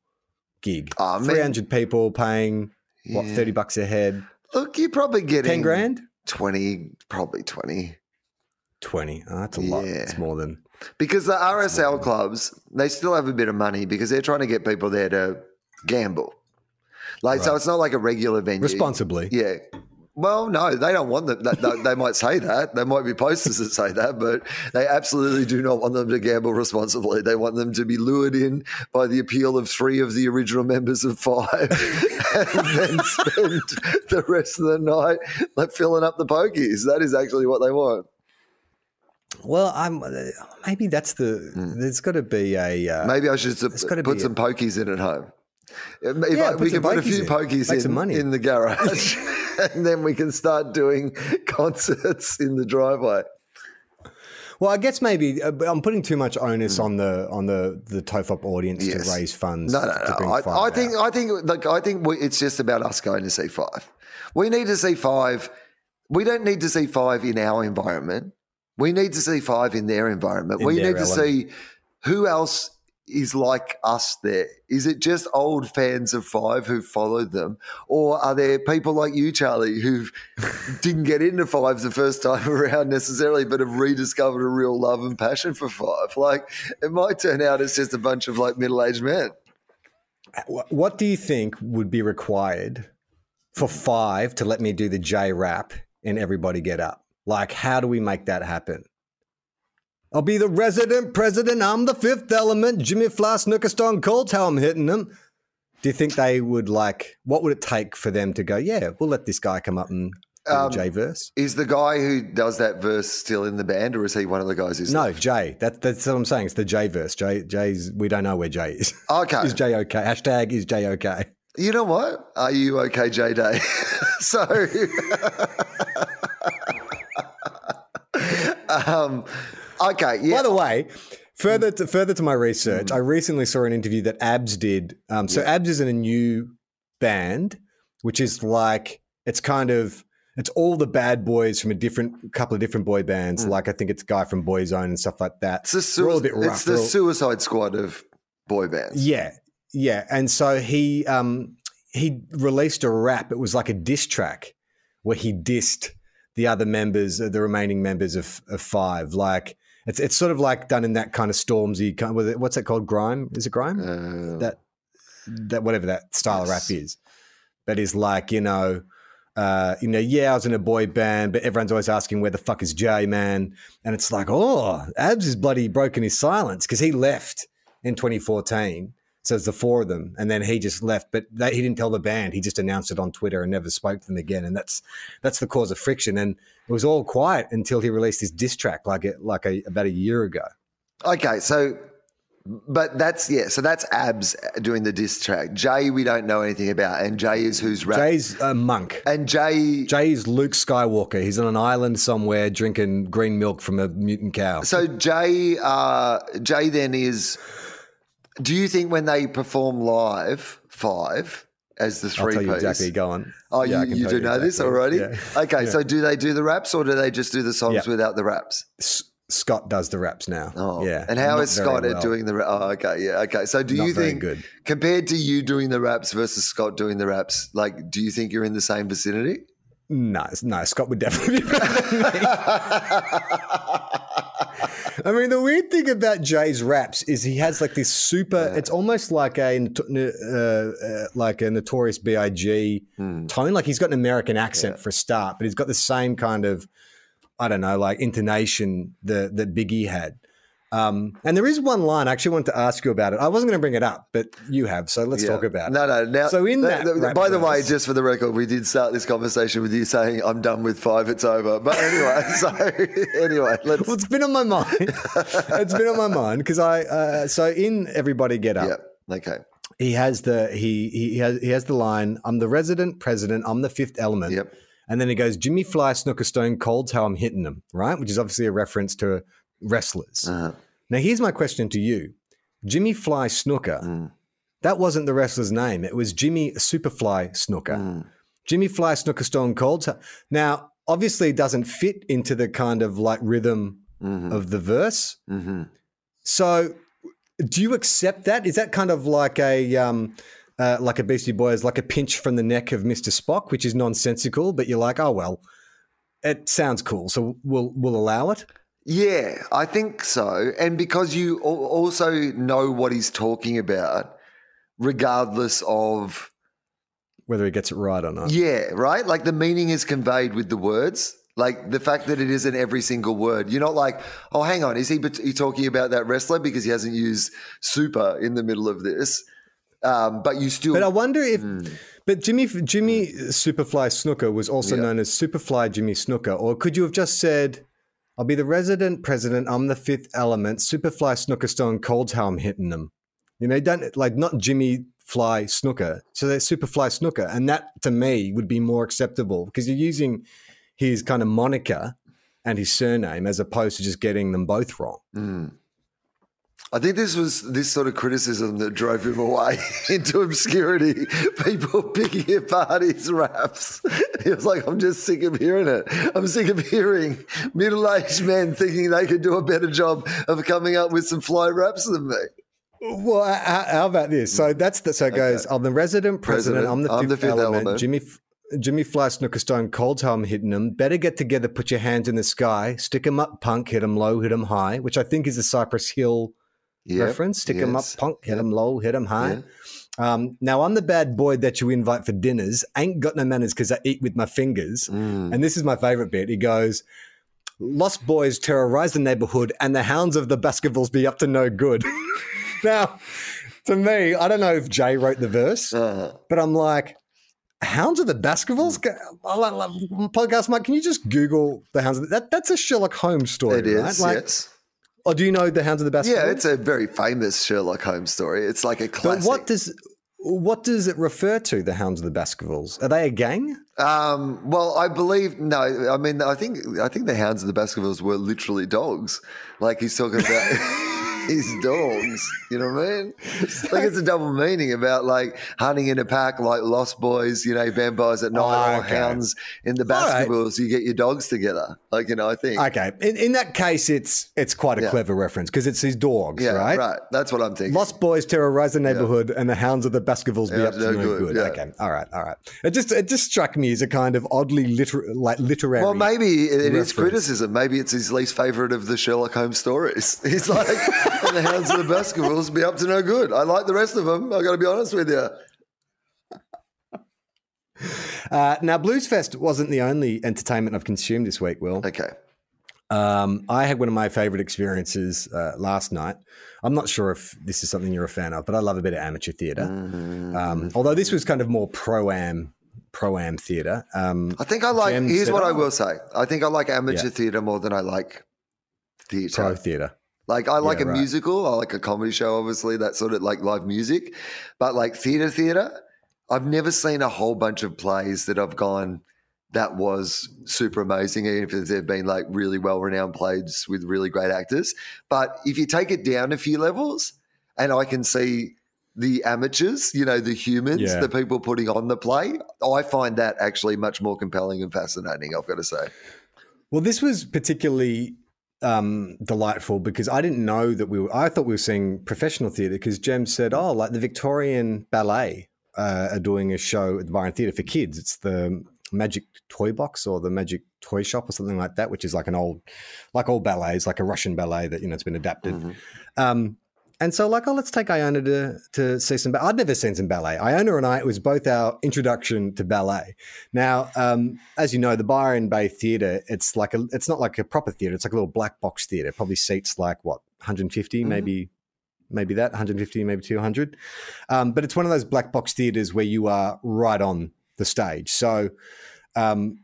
gig? Ah, oh, man. 300 people paying, what, Yeah. 30 bucks a head? Look, you're probably getting 10 grand? twenty, probably twenty. 20. Oh, that's a lot. Yeah. It's more than. Because the RSL clubs, they still have a bit of money because they're trying to get people there to gamble. Like, so it's not like a regular venue. Responsibly. Yeah. Well, no, they don't want them. That, that- they might say that. There might be posters that say that, but they absolutely do not want them to gamble responsibly. They want them to be lured in by the appeal of three of the original members of Five and then spend the rest of the night like filling up the pokies. That is actually what they want. Well, I'm uh, maybe that's the. Hmm. There's got to be a. Uh, Maybe I should put some pokies in at home. If Yeah, I- we can put a few in. pokies in, in the garage, and then we can start doing concerts in the driveway. Well, I guess maybe uh, I'm putting too much onus on the on the the Tofop audience. Yes. to raise funds. No, no, no. I, I think, I think, like, I think we, it's just about us going to see five. We need to see five. We don't need to see five in our environment. We need to see five in their environment. In we their need to see who else is like us there. Is it just old fans of five who followed them, or are there people like you, Charlie, who didn't get into five the first time around necessarily, but have rediscovered a real love and passion for five? Like, it might turn out it's just a bunch of like middle-aged men. What do you think would be required for five to let me do the J rap and everybody get up? Like, how do we make that happen? I'll be the resident president. I'm the fifth element. Jimmy Fly, Snooker Stone Cold's how I'm hitting them. Do you think they would like? What would it take for them to go? Yeah, we'll let this guy come up and do Um, the J verse. Is the guy who does that verse still in the band, or is he one of the guys who's No, Jay. That, that's what I'm saying. It's the J verse. Jay, Jay's. We don't know where Jay is. Okay. is Jay okay? Hashtag is Jay okay? You know what? Are you okay, J Day? so, um, okay, yeah. By the way, further to further to my research, I recently saw an interview that Abs did. Um, so Abs is in a new band, which is like it's kind of it's all the bad boys from a different couple of different boy bands. Like I think it's guy from Boyzone and stuff like that. it's the, They're all a bit rough. it's the all- Suicide Squad of boy bands. Yeah, yeah. And so he um he released a rap. It was like a diss track where he dissed the other members, uh, the remaining members of, of Five. Like it's it's sort of like done in that kind of Stormzy kind. It, what's that called? Grime? Is it grime? Uh, that that whatever that style of rap is. That is like you know. Uh, you know, yeah, I was in a boy band, but everyone's always asking where the fuck is Jay, man? And it's like, oh, Abs is bloody broken his silence because he left in 2014. It's the four of them, and then he just left. But they, he didn't tell the band. He just announced it on Twitter and never spoke to them again. And that's that's the cause of friction. And it was all quiet until he released his diss track, like it, like a, about a year ago. okay, so, but that's yeah. So that's Abs doing the diss track. Jay, we don't know anything about, and Jay is who's rap. Jay's a monk. and Jay, Jay's Luke Skywalker. He's on an island somewhere drinking green milk from a mutant cow. So Jay, uh, Jay then is. Do you think when they perform live, five as the I'll three tell you piece? exactly. Go on. Oh, Yeah, you, you do you know this already? Yeah. Okay, Yeah. so do they do the raps or do they just do the songs without the raps? S- Scott does the raps now. Oh, yeah. And how not is Scott well. doing the? ra- Oh, okay, yeah, okay. So, do Not you think, good. compared to you doing the raps versus Scott doing the raps, like, do you think you're in the same vicinity? No, no, Scott would definitely be better than me. I mean, the weird thing about Jay's raps is he has like this super. It's almost like a uh, uh, like a notorious Big tone. Like he's got an American accent for a start, but he's got the same kind of I don't know, like intonation that that Biggie had. Um, and there is one line I actually wanted to ask you about it. I wasn't going to bring it up, but you have, so let's Yeah. talk about no, it. no. Now, So in th- that th- by the way, just for the record, we did start this conversation with you saying, "I'm done with five, it's over." But anyway, so anyway, let's. Well, it's been on my mind. it's been on my mind because I. Uh, so in Everybody Get Up, Yeah. Okay. he has the he he has he has the line. I'm the resident president. I'm the fifth element. Yep. And then he goes, Jimmy Fly, Snooker Stone, Cold's how I'm hitting them, right? Which is obviously a reference to wrestlers. Uh-huh. Now, here's my question to you Jimmy Fly Snooker, Mm. that wasn't the wrestler's name. It was Jimmy Superfly Snooker. Mm. Jimmy Fly Snooker Stone Cold. Now, obviously, it doesn't fit into the kind of like rhythm Mhm. of the verse. hmm So, do you accept that? Is that kind of like a um, uh, like a Beastie Boys, like a pinch from the neck of Mister Spock, which is nonsensical, but you're like, oh well, it sounds cool, so we'll we'll allow it. Yeah, I think so. And because you also know what he's talking about, regardless of Whether he gets it right or not. Yeah, right? Like the meaning is conveyed with the words. Like the fact that it isn't every single word. You're not like, oh, hang on, is he, he talking about that wrestler because he hasn't used super in the middle of this? Um, but you still. But I wonder if, but Jimmy Jimmy Superfly Snooker was also Yeah. known as Superfly Jimmy Snooker, or could you have just said, "I'll be the resident president. I'm the fifth element. Superfly Snooker Stone Cold's how I'm hitting them." You know, don't like not Jimmy Fly Snooker. So they're Superfly Snooker, and that to me would be more acceptable because you're using his kind of moniker and his surname as opposed to just getting them both wrong. Mm. I think this was this sort of criticism that drove him away into obscurity. People picking apart his raps. He was like, I'm just sick of hearing it. I'm sick of hearing middle aged men thinking they could do a better job of coming up with some fly raps than me. Well, how, how about this? So mm. that's the, so it goes. I'm the resident president. President. I'm the 5th I'm the fifth element. element. Jimmy, Jimmy Fly, Snooker Stone, Cold I'm hitting them. Better get together. Put your hands in the sky. Stick 'em up, punk. Hit 'em low. Hit 'em high. Which I think is a Cypress Hill Yep, reference. Stick yes, up, punk. Hit yep. 'em low. Hit 'em high. Um, now I'm the bad boy that you invite for dinners. Ain't got no manners because I eat with my fingers. Mm. And this is my favorite bit. He goes. Lost boys terrorize the neighborhood, and the hounds of the Baskervilles be up to no good. now, to me, I don't know if Jay wrote the verse, Uh, but I'm like, Hounds of the Baskervilles? Podcast Mike, can you just Google the Hounds of the, that? That's a Sherlock Holmes story, it is, right? Like, yes. Or do you know the Hounds of the Baskervilles? Yeah, it's a very famous Sherlock Holmes story. It's like a classic. But what does what does it refer to? The Hounds of the Baskervilles? Are they a gang? Um, well, I believe no. I mean, I think I think the hounds of the Baskervilles were literally dogs. Like he's talking about his dogs. You know what I mean? Like it's a double meaning about like hunting in a pack, like lost boys. You know, vampires at night, Oh, or hounds in the All right. Baskervilles. You get your dogs together. Like you know, I think. Okay, in, in that case, it's it's quite a Yeah. clever reference because it's his dogs, yeah, right? right. That's what I'm thinking. Lost boys terrorize the neighborhood, and the hounds of the Baskervilles be Yeah, up to no good, good. yeah. Okay, all right, all right. It just it just struck me as a kind of oddly liter- like literary. Well, maybe it is criticism. Maybe it's his least favorite of the Sherlock Holmes stories. He's like, and the hounds of the Baskervilles be up to no good. I like the rest of them. I've got to be honest with you. Uh, now, Bluesfest wasn't the only entertainment I've consumed this week. Will Okay. um, I had one of my favorite experiences uh, last night. I'm not sure if this is something you're a fan of, but I love a bit of amateur theatre. Mm-hmm. Um, although this was kind of more pro am pro am theatre. Um, I think I like. Here's what I will say. I think I like amateur Yeah. theatre more than I like theatre. pro theatre. Like I like Yeah, a right. musical. I like a comedy show. Obviously, that sort of like live music. But like theatre, theatre, I've never seen a whole bunch of plays that I've gone. That was super amazing, even if they've been like really well renowned plays with really great actors. But if you take it down a few levels, and I can see the amateurs, you know, the humans, Yeah. the people putting on the play, I find that actually much more compelling and fascinating. I've got to say. Well, this was particularly um, delightful because I didn't know that we were. I thought we were seeing professional theatre because Jem said, "Oh, like the Victorian Ballet uh, are doing a show at the Byron Theatre for kids. It's the Magic Toy Box or the Magic Toy Shop or something like that, which is like an old, like old ballets, like a Russian ballet that you know it's been adapted." Mm-hmm. Um, and so, like, oh, let's take Iona to to see some. I'd never seen some ballet. Iona and I, it was both our introduction to ballet. Now, um, as you know, the Byron Bay Theatre, it's like a, it's not like a proper theatre. It's like a little black box theatre. Probably seats like what 150, Mm-hmm. maybe, maybe that 150, maybe 200. Um, but it's one of those black box theatres where you are right on the stage. So, um,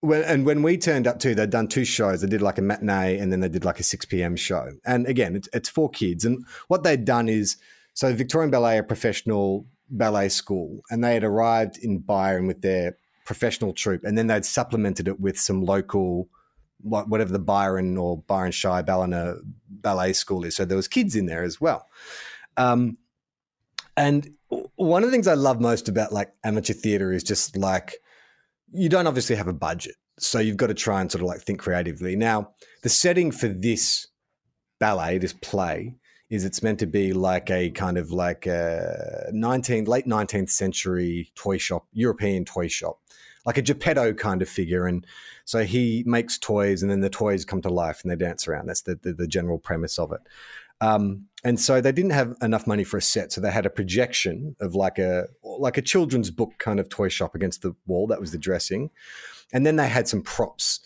when, and when we turned up too, they'd done two shows. They did like a matinee and then they did like a 6 p.m. show. And again, it's, it's for kids. And what they'd done is so Victorian Ballet, a professional ballet school, and they had arrived in Byron with their professional troupe, and then they'd supplemented it with some local, whatever the Byron or Byron Shire Ballina Ballet School is. So there was kids in there as well. Um, and one of the things I love most about like amateur theatre is just like you don't obviously have a budget, so you've got to try and sort of like think creatively. Now, the setting for this ballet, this play, is it's meant to be like a kind of like a 19 late 19th century toy shop, European toy shop, like a Geppetto kind of figure. And so he makes toys, and then the toys come to life and they dance around. That's the the, the general premise of it. Um, and so they didn't have enough money for a set, so they had a projection of like a like a children's book kind of toy shop against the wall. That was the dressing, and then they had some props,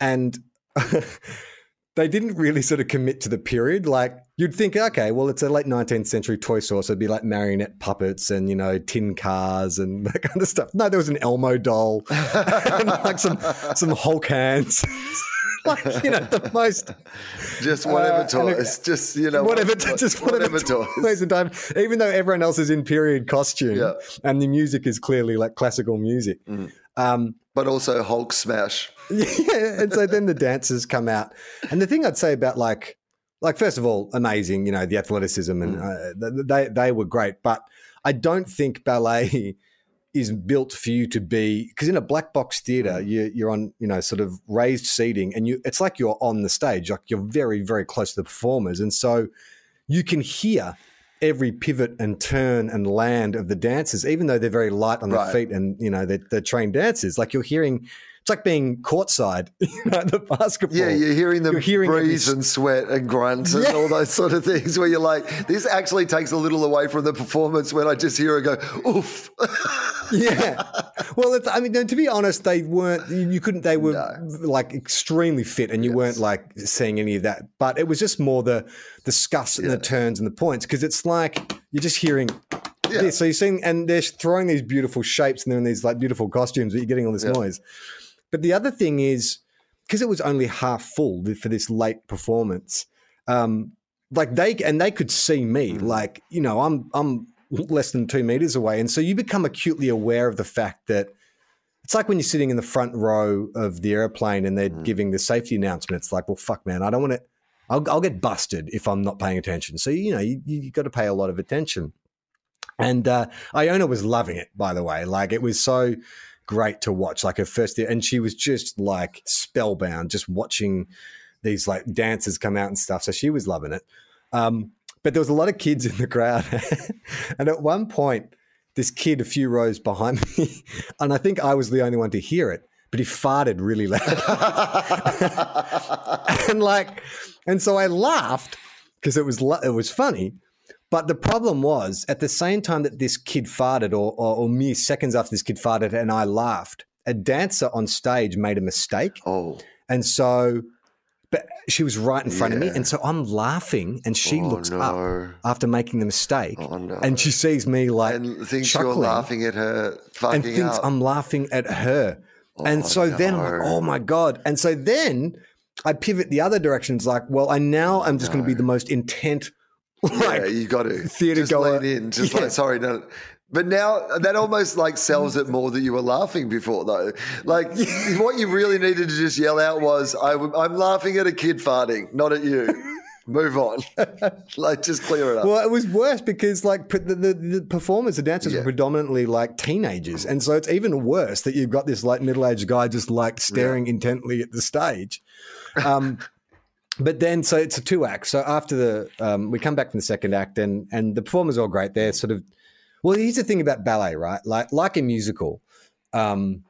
and they didn't really sort of commit to the period. Like you'd think, okay, well, it's a late nineteenth century toy store, so it'd be like marionette puppets and you know tin cars and that kind of stuff. No, there was an Elmo doll and like some some Hulk hands. Like you know the most Just whatever Uh, toys. Just you know whatever, what- just whatever, toys. and time. Even though everyone else is in period costume, Yeah. and the music is clearly like classical music. Um, But also Hulk smash. yeah, and so then the dancers come out, and the thing I'd say about like, like first of all, amazing, you know, the athleticism, and uh, they they were great, but I don't think ballet is built for you to be because in a black box theater mm. you, you're on you know sort of raised seating and you it's like you're on the stage like you're very very close to the performers. And so you can hear every pivot and turn and land of the dancers even though they're very light on Right. their feet and you know they're, they're trained dancers. Like you're hearing it's like being courtside you know at the basketball Yeah, you're hearing the You're hearing every and sweat and grunt and Yeah. all those sort of things where you're like, this actually takes a little away from the performance when I just hear it go, oof. yeah. Well, it's, I mean, to be honest, they weren't. You couldn't. They were like extremely fit, and you weren't like seeing any of that. But it was just more the the scuffs and the turns and the points because it's like you're just hearing. this. So you're seeing, and they're throwing these beautiful shapes, and they're in these like beautiful costumes, but you're getting all this noise. But the other thing is, because it was only half full for this late performance, um, like they and they could see me, like you know, I'm I'm less than two meters away, and so you become acutely aware of the fact that it's like when you're sitting in the front row of the airplane and they're giving the safety announcement. It's like, well, fuck, man, I don't want to. I'll, I'll get busted if I'm not paying attention. So you know, you you got to pay a lot of attention. And uh, Iona was loving it, by the way. Like it was so great to watch. Like her first year, and she was just like spellbound, just watching these like dancers come out and stuff. So she was loving it. Um, but there was a lot of kids in the crowd, and at one point, this kid a few rows behind me, and I think I was the only one to hear it. But he farted really loud, and like, and so I laughed because it was it was funny. But the problem was, at the same time that this kid farted, or, or, or mere seconds after this kid farted, and I laughed, a dancer on stage made a mistake. Oh, And so, but she was right in front of me. And so I'm laughing, and she Oh, looks no. up after making the mistake. Oh, no. And she sees me like and thinks chuckling you're laughing at her fucking and thinks up. I'm laughing at her. and oh, so then I'm like, oh my God. And so then I pivot the other direction. It's like, well, I now I'm just going to be the most intent. Like, yeah, you got to theatre just goer. lean in. Just Yeah. like, sorry, no. But now that almost like sells it more that you were laughing before, though. Like what you really needed to just yell out was, I, "I'm laughing at a kid farting, not at you." Move on. like just clear it up. Well, it was worse because like the, the, the performers, the dancers Yeah. were predominantly like teenagers, and so it's even worse that you've got this like middle aged guy just like staring intently at the stage. Um, but then so it's a two act. So after the um, we come back from the second act and and the performers are all great. They're sort of well. Here's the thing about ballet, right? Like like a musical. Um,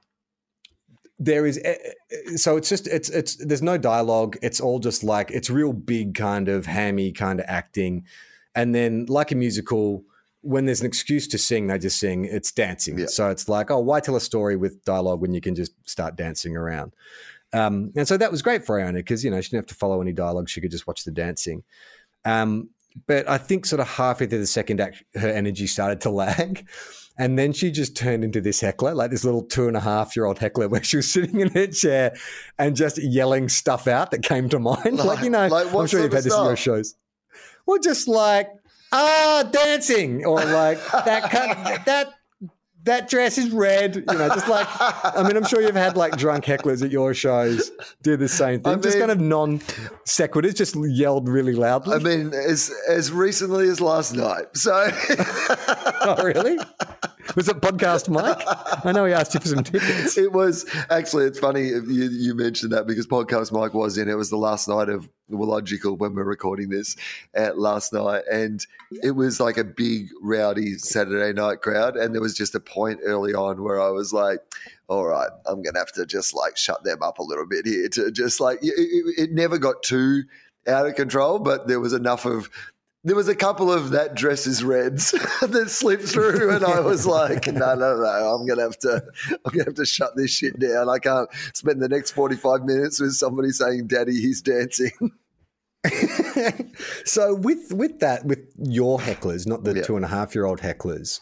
there is eh, eh, so it's just it's it's there's no dialogue it's all just like it's real big kind of hammy kind of acting and then like a musical when there's an excuse to sing they just sing it's dancing Yeah. so it's like oh why tell a story with dialogue when you can just start dancing around um, and so that was great for Iona because you know she didn't have to follow any dialogue she could just watch the dancing um, but I think sort of halfway through the second act her energy started to lag and then she just turned into this heckler, like this little two and a half year old heckler, where she was sitting in her chair and just yelling stuff out that came to mind. Like, you know, like I'm sure you've had this in your stuff? shows. Well, just like, ah, dancing, or like that cut, that. That dress is red, you know. Just like, I mean, I'm sure you've had like drunk hecklers at your shows do the same thing, I just kind of non sequiturs, just yelled really loudly. I mean, as as recently as last night. So oh, really? Was it podcast Mike? I know he asked you for some tickets. it was actually. It's funny you, you mentioned that because podcast Mike was in. It was the last night of Logical when we're recording this at last night, and it was like a big rowdy Saturday night crowd. And there was just a point early on where I was like, "All right, I'm gonna have to just like shut them up a little bit here to just like." It, it, it never got too out of control, but there was enough of. There was a couple of that dresses reds that slipped through, and I was like, "No, no, no! I'm gonna have to, I'm gonna have to shut this shit down. I can't spend the next 45 minutes with somebody saying, "Daddy, he's dancing." so with with that, with your hecklers, not the Yeah. two and a half year old hecklers,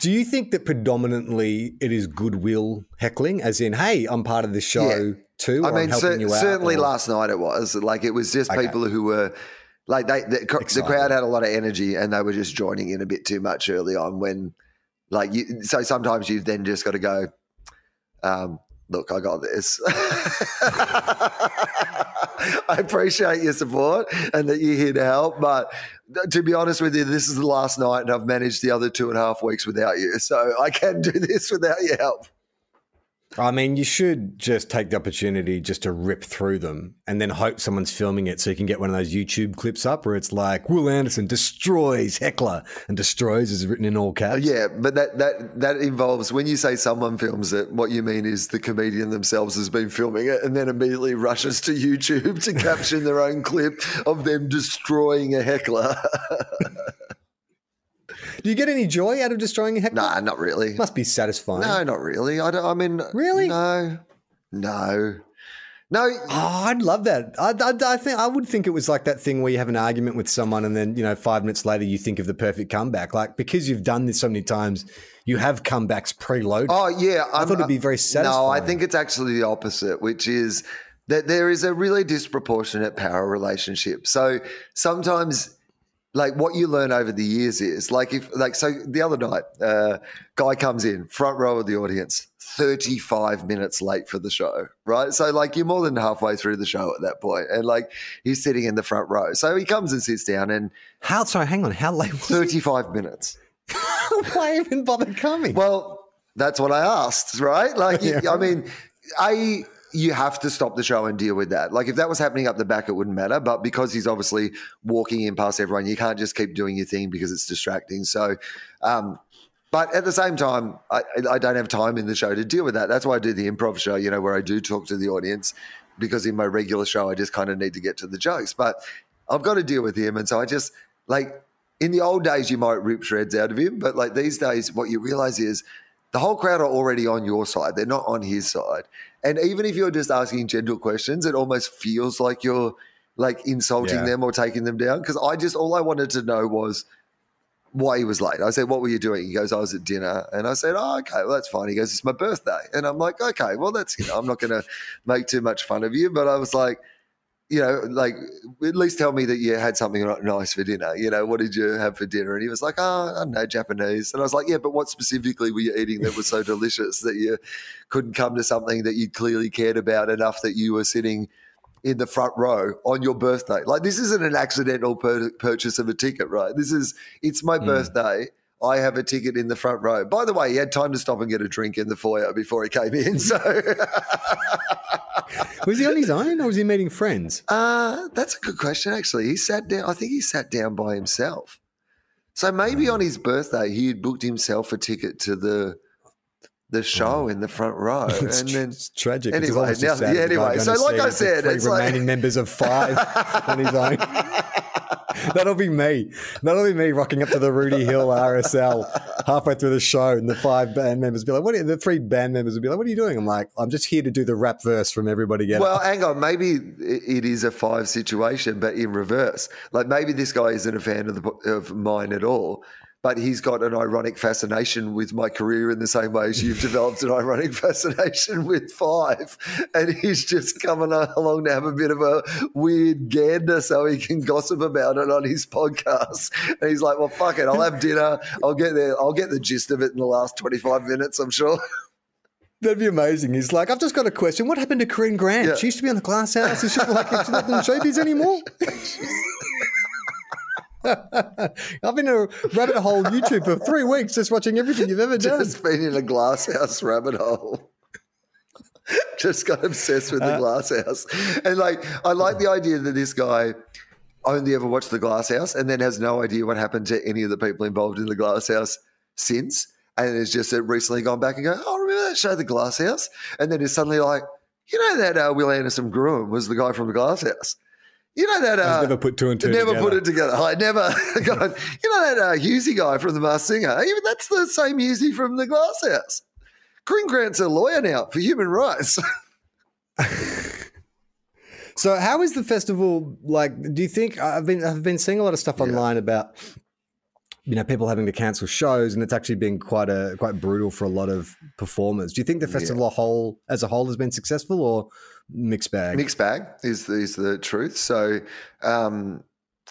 do you think that predominantly it is goodwill heckling, as in, hey, I'm part of the show Yeah. too, I mean, helping cer- you out? certainly or- last night it was like it was just Okay. people who were like they the, the crowd had a lot of energy and they were just joining in a bit too much early on when like you so sometimes you've then just got to go um look i got this. I appreciate your support and that you're here to help but to be honest with you this is the last night and i've managed the other two and a half weeks without you. So i can do this without your help I mean, you should just take the opportunity just to rip through them and then hope someone's filming it so you can get one of those YouTube clips up where it's like Will Anderson destroys heckler and destroys is written in all caps. Yeah, but that that that involves when you say someone films it, what you mean is the comedian themselves has been filming it and then immediately rushes to YouTube to caption their own clip of them destroying a heckler. Do you get any joy out of destroying a heckler? nah, not really. Must be satisfying. No, not really. I don't. I mean, Really? No, no, no. Oh, I'd love that. I, I, I think I would think it was like that thing where you have an argument with someone, and then you know five minutes later you think of the perfect comeback. Like because you've done this so many times, you have comebacks preloaded. Oh yeah, I thought it'd be very satisfying. No, I think it's actually the opposite, which is that there is a really disproportionate power relationship. So sometimes, like what you learn over the years is like if like so the other night, uh, guy comes in front row of the audience. 35 minutes late for the show, right? So, like, you're more than halfway through the show at that point, and like, he's sitting in the front row. So, he comes and sits down, and How? Sorry, hang on. How late? Was 35 minutes. Why even bother coming? Well, that's what I asked, right? Like, Yeah. I mean, I you have to stop the show and deal with that. Like, if that was happening up the back, it wouldn't matter. But because he's obviously walking in past everyone, you can't just keep doing your thing because it's distracting. So, um, but at the same time, I, I don't have time in the show to deal with that. That's why I do the improv show, you know, where I do talk to the audience because in my regular show, I just kind of need to get to the jokes. But I've got to deal with him. And so I just like in the old days, you might rip shreds out of him. But like these days, what you realize is the whole crowd are already on your side. They're not on his side. And even if you're just asking gentle questions, it almost feels like you're like insulting Yeah. them or taking them down. Because I just, all I wanted to know was, why he was late. I said, What were you doing? He goes, I was at dinner. And I said, Oh, okay, well, that's fine. He goes, It's my birthday. And I'm like, Okay, well, that's, you know, I'm not going to make too much fun of you. But I was like, you know, like, at least tell me that you had something nice for dinner. You know, what did you have for dinner? And he was like, Oh, I don't know, Japanese. And I was like, Yeah, but what specifically were you eating that was so delicious that you couldn't come to something that you clearly cared about enough that you were sitting in the front row on your birthday. Like this isn't an accidental pur- purchase of a ticket, right? This is it's my hmm. birthday. I have a ticket in the front row. By the way, he had time to stop and get a drink in the foyer before he came in. So was he on his own or was he meeting friends? Uh, that's a good question, actually. He sat down, I think he sat down by himself. So maybe on his birthday, he had booked himself a ticket to the the show in the front row, It's, and then it's tragic. anyway, it's now- yeah, anyway, so like I said, it's like- remaining members of 5ive on his own. That'll be me. That'll be me rocking up to the Rooty Hill RSL halfway through the show, and the five band members be like, "What?" Are the three band members would be like, "What are you doing?" I'm like, "I'm just here to do the rap verse from everybody." Get Well, Up." hang on. Maybe it is a 5ive situation, but in reverse. Like maybe this guy isn't a fan of, the, of mine at all, but he's got an ironic fascination with my career in the same way as you've developed an ironic fascination with 5ive. And he's just coming along to have a bit of a weird gander so he can gossip about it on his podcast. And he's like, well, fuck it. I'll have dinner. I'll get there. I'll get the gist of it in the last 25 minutes, I'm sure. That'd be amazing. He's like, I've just got a question. What happened to Corinne Grant? Yeah. She used to be on the Glass House. Is she like she's not in the showbiz anymore? I've been in a rabbit hole YouTube for three weeks just watching everything you've ever done. just been in a glass house rabbit hole. just got obsessed with the glass house. And like I like the idea that this guy only ever watched the glass house and then has no idea what happened to any of the people involved in the glass house since. And has just recently gone back and go, Oh, remember that show, The Glass House? And then is suddenly like, you know that uh, Will Anderson Gruen was the guy from the Glass House. You know that uh, I've never put two and two never together. put it together. I never gone, you know that uh, Hughesy guy from the Masked Singer? Even that's the same Hughesy from the Glass House. Corinne Grant's a lawyer now for human rights. So, how is the festival like? Do you think I've been I've been seeing a lot of stuff online about you know people having to cancel shows, and it's actually been quite a quite brutal for a lot of performers. Do you think the festival a whole as a whole has been successful or mixed bag? Mixed bag is the, is the truth. So, um,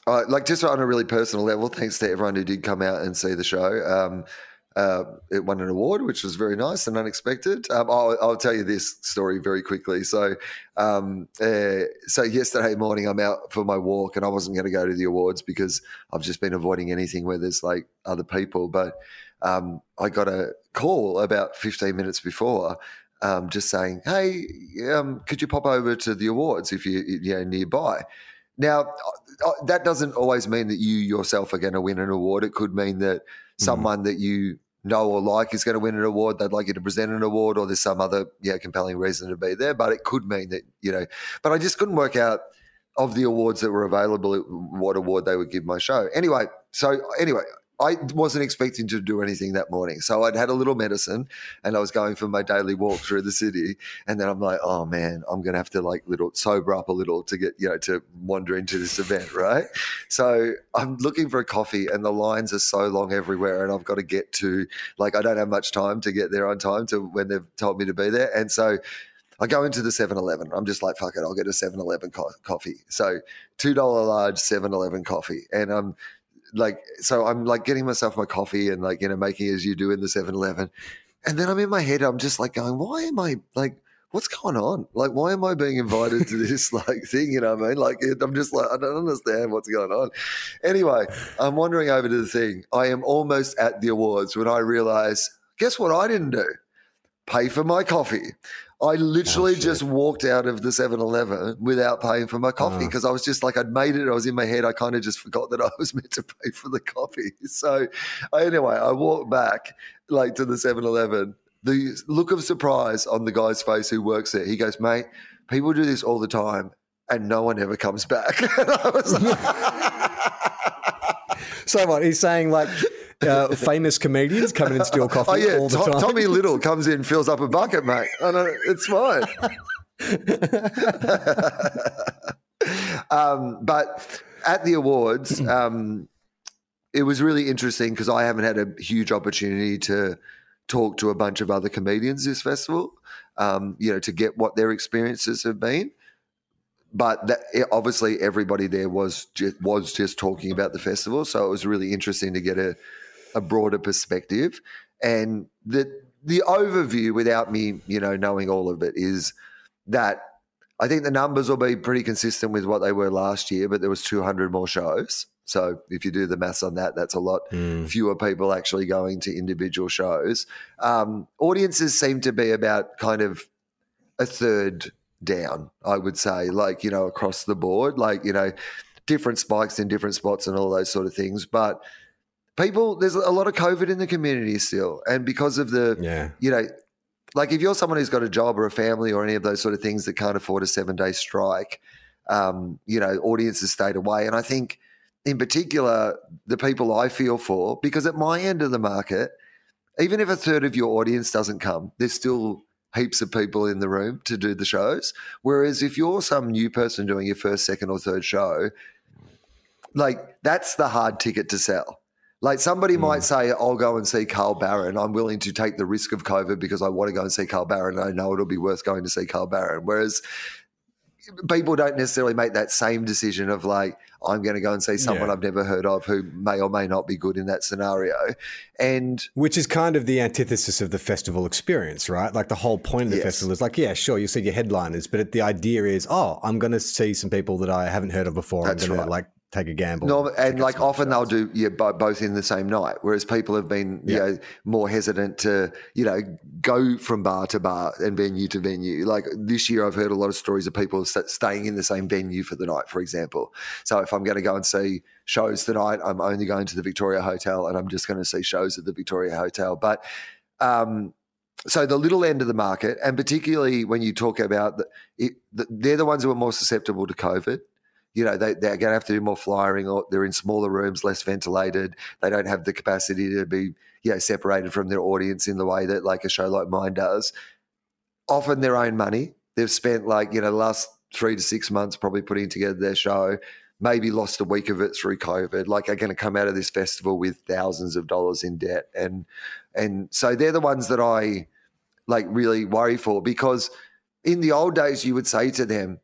uh, like just on a really personal level, thanks to everyone who did come out and see the show. Um, uh, it won an award, which was very nice and unexpected. Um, I'll, I'll tell you this story very quickly. So, um, uh, so yesterday morning, I'm out for my walk, and I wasn't going to go to the awards because I've just been avoiding anything where there's like other people. But um, I got a call about 15 minutes before, um, just saying, "Hey, um, could you pop over to the awards if you you know nearby?" Now, uh, that doesn't always mean that you yourself are going to win an award. It could mean that someone that you know or like is going to win an award. They'd like you to present an award, or there's some other yeah compelling reason to be there. But it could mean that you know. But I just couldn't work out of the awards that were available what award they would give my show. Anyway, so anyway. I wasn't expecting to do anything that morning. So I'd had a little medicine and I was going for my daily walk through the city. And then I'm like, oh man, I'm going to have to like little sober up a little to get, you know, to wander into this event. Right. So I'm looking for a coffee and the lines are so long everywhere. And I've got to get to, like, I don't have much time to get there on time to when they've told me to be there. And so I go into the 7 Eleven. I'm just like, fuck it, I'll get a 7 Eleven co- coffee. So $2 large 7 Eleven coffee. And I'm like, so I'm like getting myself my coffee and like, you know, making as you do in the 7 Eleven. And then I'm in my head, I'm just like going, why am I like, what's going on? Like, why am I being invited to this like thing? You know what I mean? Like, I'm just like, I don't understand what's going on. Anyway, I'm wandering over to the thing. I am almost at the awards when I realize, guess what I didn't do? Pay for my coffee. I literally shit. just walked out of the 7 Eleven without paying for my coffee Ah. because I was just like, I'd made it. I was in my head. I kind of just forgot that I was meant to pay for the coffee. So, anyway, I walked back like to the 7 Eleven. The look of surprise on the guy's face who works there, he goes, Mate, people do this all the time and no one ever comes back. And I was like, So what he's saying, like uh, famous comedians come in and steal coffee Oh yeah, all the Tom- time. Tommy Little comes in, and fills up a bucket, mate. I know it's fine. um, but at the awards, um, it was really interesting because I haven't had a huge opportunity to talk to a bunch of other comedians this festival. Um, you know, to get what their experiences have been. But that, it- obviously, everybody there was just, was just talking about the festival, so it was really interesting to get a a broader perspective. And the the overview, without me, you know, knowing all of it, is that I think the numbers will be pretty consistent with what they were last year, but there was 200 more shows. So if you do the maths on that, that's a lot Mm. fewer people actually going to individual shows. Um, audiences seem to be about kind of a third down, I would say, like, you know, across the board, like, you know, different spikes in different spots and all those sort of things. But people, there's a lot of COVID in the community still. And because of the, Yeah. you know, like if you're someone who's got a job or a family or any of those sort of things that can't afford a seven day strike, um, you know, audiences stayed away. And I think, in particular, the people I feel for, because at my end of the market, even if a third of your audience doesn't come, there's still heaps of people in the room to do the shows. Whereas if you're some new person doing your first, second, or third show, like that's the hard ticket to sell. Like somebody might hmm. say, I'll go and see Carl Barron. I'm willing to take the risk of COVID because I want to go and see Carl Barron. And I know it'll be worth going to see Carl Barron. Whereas people don't necessarily make that same decision of like, I'm going to go and see someone Yeah. I've never heard of who may or may not be good in that scenario. And Which is kind of the antithesis of the festival experience, right? Like the whole point of the Yes. festival is like, yeah, sure, you see your headliners, but the idea is, oh, I'm going to see some people that I haven't heard of before. That's I'm going right. to like take a gamble. No, and like often they'll do yeah bo- both in the same night, whereas people have been you Yeah. know more hesitant to you know go from bar to bar and venue to venue. Like this year, I've heard a lot of stories of people st- staying in the same venue for the night, for example. So if I'm going to go and see shows tonight, I'm only going to the Victoria Hotel, and I'm just going to see shows at the Victoria Hotel. But um, so the little end of the market, and particularly when you talk about the, it, the, they're the ones who are more susceptible to COVID. You know, they, they're going to have to do more flying or they're in smaller rooms, less ventilated. They don't have the capacity to be, you know, separated from their audience in the way that like a show like mine does. Often their own money. They've spent like you know the last three to six months probably putting together their show. Maybe lost a week of it through COVID. Like are going to come out of this festival with thousands of dollars in debt, and and so they're the ones that I like really worry for because in the old days you would say to them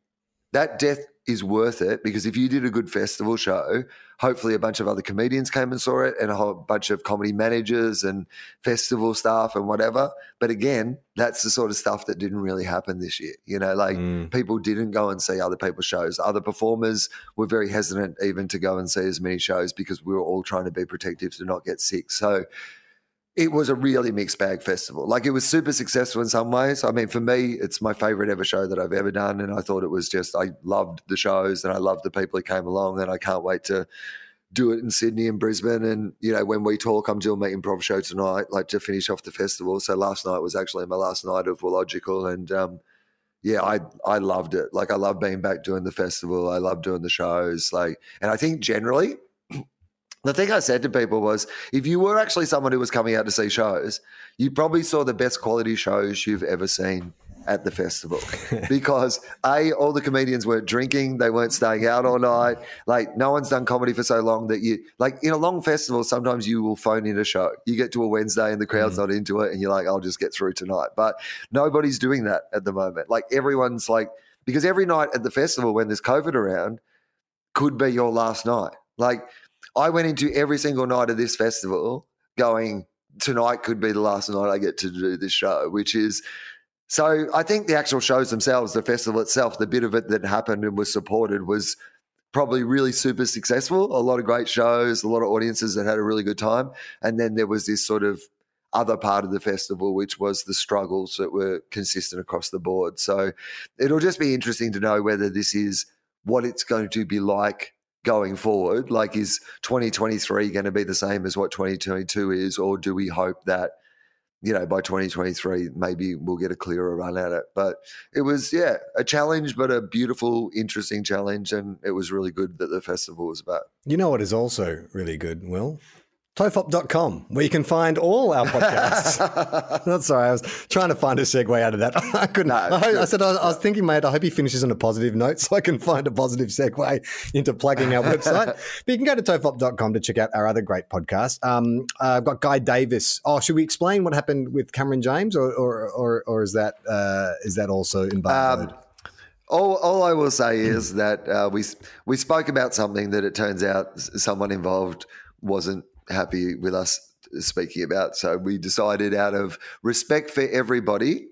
that death is worth it because if you did a good festival show hopefully a bunch of other comedians came and saw it and a whole bunch of comedy managers and festival staff and whatever. But again that's the sort of stuff that didn't really happen this year you know like Mm. people didn't go and see other people's shows. Other performers were very hesitant even to go and see as many shows because we were all trying to be protective to not get sick. So it was a really mixed bag festival. Like it was super successful in some ways. I mean, for me, it's my favorite ever show that I've ever done. And I thought it was just, I loved the shows and I loved the people who came along. And I can't wait to do it in Sydney and Brisbane. And, you know, when we talk, I'm doing my improv show tonight, like to finish off the festival. So last night was actually my last night of Logical. And, um, yeah, I I loved it. Like I love being back doing the festival. I love doing the shows. Like, and I think generally, the thing I said to people was, if you were actually someone who was coming out to see shows, you probably saw the best quality shows you've ever seen at the festival. Because a all the comedians weren't drinking they weren't staying out all night like no one's done comedy for so long that you like in a long festival sometimes you will phone in a show. You get to a wednesday and the crowd's mm. not into it and you're like i'll just get through tonight. But nobody's doing that at the moment. Like everyone's like because every night at the festival when there's covid around could be your last night. Like I went into every single night of this festival going, tonight could be the last night I get to do this show, which is so I think the actual shows themselves, the festival itself, the bit of it that happened and was supported was probably really super successful. A lot of great shows, a lot of audiences that had a really good time. And then there was this sort of other part of the festival, which was the struggles that were consistent across the board. So it'll just be interesting to know whether this is what it's going to be like going forward. Like, is 2023 going to be the same as what 2022 is, or do we hope that? You know, by 2023, maybe we'll get a clearer run at it. But it was, yeah, a challenge, but a beautiful, interesting challenge. And it was really good that the festival was about. You know what is also really good, Will? Tofop.com, where you can find all our podcasts. That's sorry, I was trying to find a segue out of that. I couldn't. No, I, I said, I was, I was thinking, mate, I hope he finishes on a positive note so I can find a positive segue into plugging our website. but you can go to tofop.com to check out our other great podcast. Um, uh, I've got Guy Davis. Oh, should we explain what happened with Cameron James, or or, or, or is that uh, is that also embargoed? Um, all, all I will say is that uh, we we spoke about something that it turns out someone involved wasn't happy with us speaking about. So we decided, out of respect for everybody,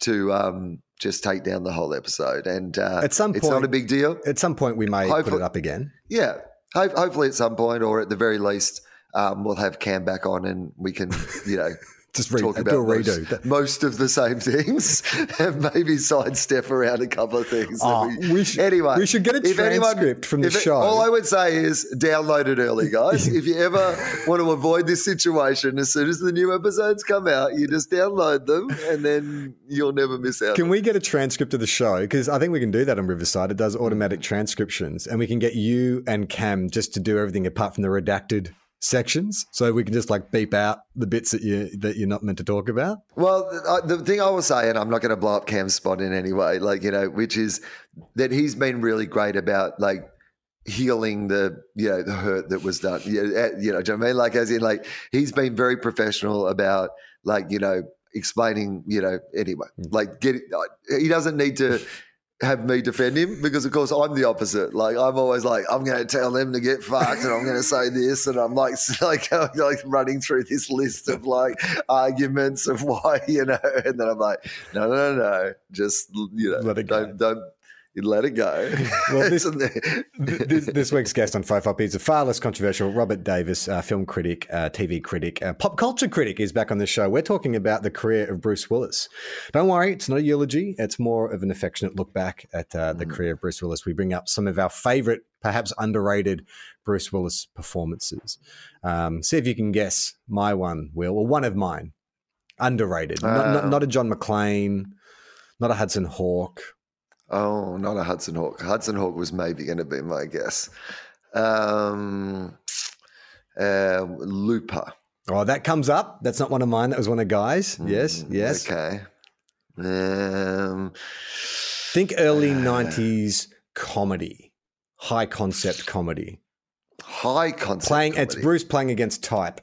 to um, just take down the whole episode. And uh, At some point, it's not a big deal. At some point, we may put it up again. Yeah. Ho- hopefully, at some point, or at the very least, um, we'll have Cam back on and we can, you know, Just re- talk do about redo. most, most of the same things and maybe sidestep around a couple of things. Oh, we should- anyway, we should get a if anyone- transcript from the it- show. all I would say is download it early, guys. if you ever want to avoid this situation, as soon as the new episodes come out, you just download them and then you'll never miss out. Can we get a transcript of the show? Because I think we can do that on Riverside. It does automatic mm. transcriptions, and we can get you and Cam just to do everything apart from the redacted sections, so we can just like beep out the bits that you that you're not meant to talk about. Well, I- the thing I will say, and I'm not going to blow up Cam's spot in any way, like you know, which is that he's been really great about like healing the you know the hurt that was done. You know, eh, you know, do you know what I mean? Like as in, like he's been very professional about like you know explaining. You know, anyway, like get he doesn't need to. Have me defend him because, of course, I'm the opposite. Like I'm always like, I'm going to tell them to get fucked, and I'm going to say this, and I'm like, like, like running through this list of like arguments of why, you know, and then I'm like, no, no, no, no, just you know, Let it go. don't, don't you let it go. Well, this- this, this week's guest on Five Up is a far less controversial Robert Davis, uh, film critic, uh, TV critic, uh, pop culture critic, is back on the show. We're talking about the career of Bruce Willis. Don't worry, it's not a eulogy. It's more of an affectionate look back at uh, the career of Bruce Willis. We bring up some of our favorite, perhaps underrated Bruce Willis performances. Um, see if you can guess my one, Will, or one of mine. Underrated. Not, not, not a John McClane, not a Hudson Hawk. Oh, not a Hudson Hawk. Hudson Hawk was maybe going to be my guess. Um, uh, Looper. Oh, that comes up. That's not one of mine. That was one of Guy's. Yes, yes. Okay. Um, Think early 90s comedy, high concept comedy. high concept. Playing it's. Bruce playing against type.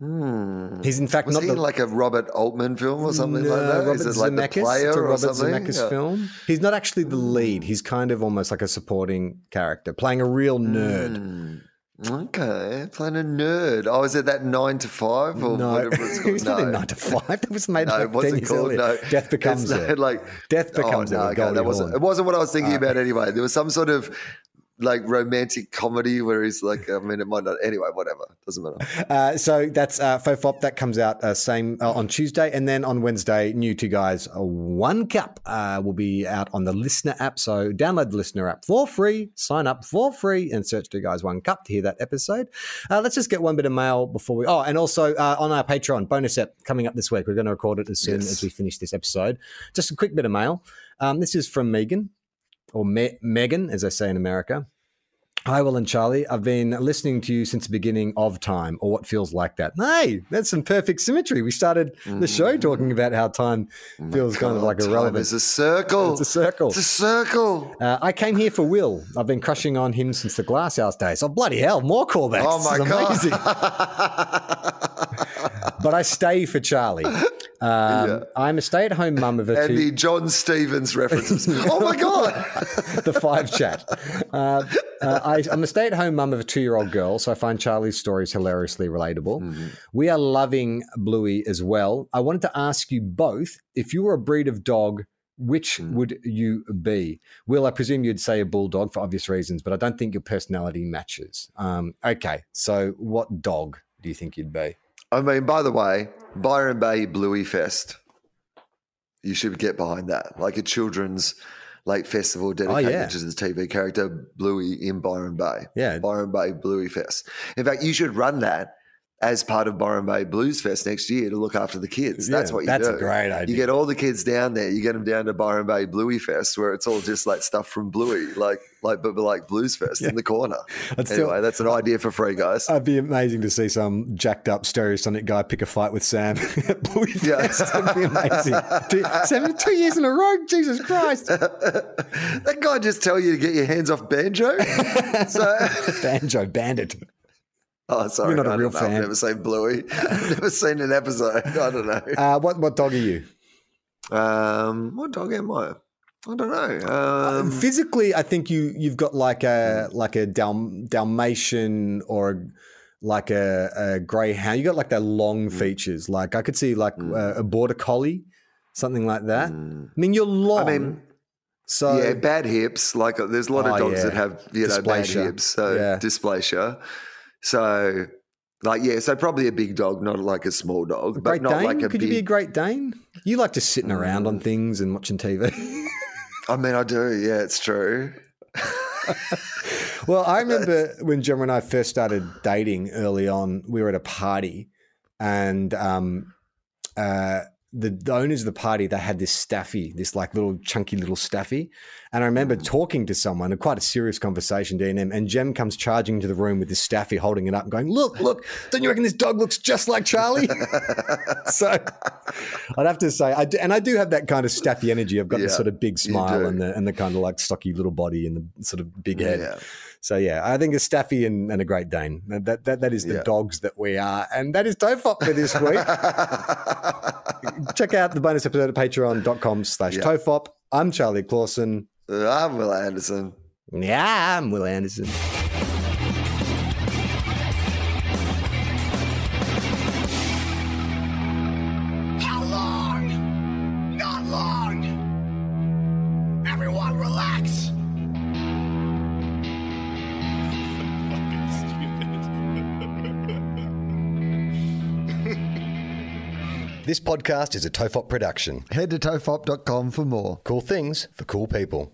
Hmm. He's in fact Was not he the in like a Robert Altman film or something No, like that? Robert Is it like Zemeckis. the player it's a or Robert something? Zemeckis Yeah. film. He's not actually the lead. He's kind of almost like a supporting character, playing a real nerd. Hmm. Okay, playing a nerd. Oh, is it that nine to five or No, whatever it's it called? was not in nine to five. That was made No, like it ten wasn't years called. earlier. No, Death becomes It's it. like Death becomes oh, it no, with okay, that wasn't. It wasn't what I was Uh, thinking about anyway. There was some sort of like romantic comedy where he's like, I mean, it might not. Anyway, whatever. Doesn't matter. Uh, so that's uh, Fofop. That comes out uh, same uh, on Tuesday, and then on Wednesday, new two guys. Uh, One cup uh, will be out on the LiSTNR app. So download the LiSTNR app for free, sign up for free, and search two Guys One Cup" to hear that episode. Uh, let's just get one bit of mail before we. Oh, and also uh, on our Patreon bonus app coming up this week. We're going to record it as soon Yes. as we finish this episode. Just a quick bit of mail. Um, this is from Megan, or Me- Megan, as I say in America. Hi, Will and Charlie. I've been listening to you since the beginning of time, or what feels like that. Hey, that's some perfect symmetry. We started the show talking about how time feels kind of like irrelevant. is a circle. It's a circle. It's a circle. Uh, I came here for Will. I've been crushing on him since the Glasshouse days. Oh, bloody hell, more callbacks. Oh my god. but I stay for Charlie. Um, I'm a stay at home mum of a and two. the Jon Stevens references. oh my god. the 5ive chat. Uh, uh, I, I'm a stay at home mum of a two year old girl, so I find Charlie's stories hilariously relatable. We are loving Bluey as well. I wanted to ask you both if you were a breed of dog, which would you be? Will, I presume you'd say a bulldog for obvious reasons, but I don't think your personality matches. Um, okay, so what dog do you think you'd be? I mean, by the way, Byron Bay Bluey Fest. You should get behind that, like a children's like festival oh, dedicated Oh, yeah. to the TV character Bluey in Byron Bay. Yeah. Byron Bay Bluey Fest. In fact, you should run that as part of Byron Bay Blues Fest next year to look after the kids. That's what you that's do. a great idea. You get all the kids down there. You get them down to Byron Bay Bluey Fest, where it's all just like stuff from Bluey, like like but, like Blues Fest in the corner. That's anyway, still- that's an idea for free, guys. It'd be amazing to see some jacked up stereosonic guy pick a fight with Sam at Bluey Yeah. Fest. That'd be amazing. Two, two years in a row. Jesus Christ. that guy just tell you to get your hands off banjo. so, Banjo bandit. Oh, sorry, You're not a I real fan. I've never seen Bluey. I've never seen an episode. I don't know. Uh, what what dog are you? Um, what dog am I? I don't know. Um, Physically, I think you you've got like a like a Dal- Dalmatian or a, like a, a greyhound. You got like that long Mm. features. Like I could see like uh, a border collie, something like that. I mean, you're long. I mean, So yeah, bad hips. Like uh, there's a lot of Oh, dogs yeah. that have you know bad hips, so Yeah. dysplasia. So like yeah, so probably a big dog, not like a small dog, but Great not Dane? like a Could big. you be a Great Dane? You like just sitting around on things and watching TV. I mean, I do. Yeah, it's true. well, I remember when Gemma and I first started dating early on, we were at a party and um, uh, the, the owners of the party, they had this staffy, this like little chunky little staffy. And I remember mm. talking to someone, a quite a serious conversation, D&M, and Jem comes charging into the room with this staffy, holding it up and going, look, look, don't you reckon this dog looks just like Charlie? so I'd have to say, I do, and I do have that kind of staffy energy. I've got this sort of big smile and the, and the kind of like stocky little body and the sort of big head. Yeah. So yeah, I think a Staffy and, and a Great Dane. That that, that, is the Yeah. dogs that we are, and that is Tofop for this week. Check out the bonus episode at patreon.com slash. Tofop. I'm Charlie Clausen. I'm Will Anderson. Yeah, I'm Will Anderson. This podcast is a Tofop production. Head to tofop.com for more. Cool things for cool people.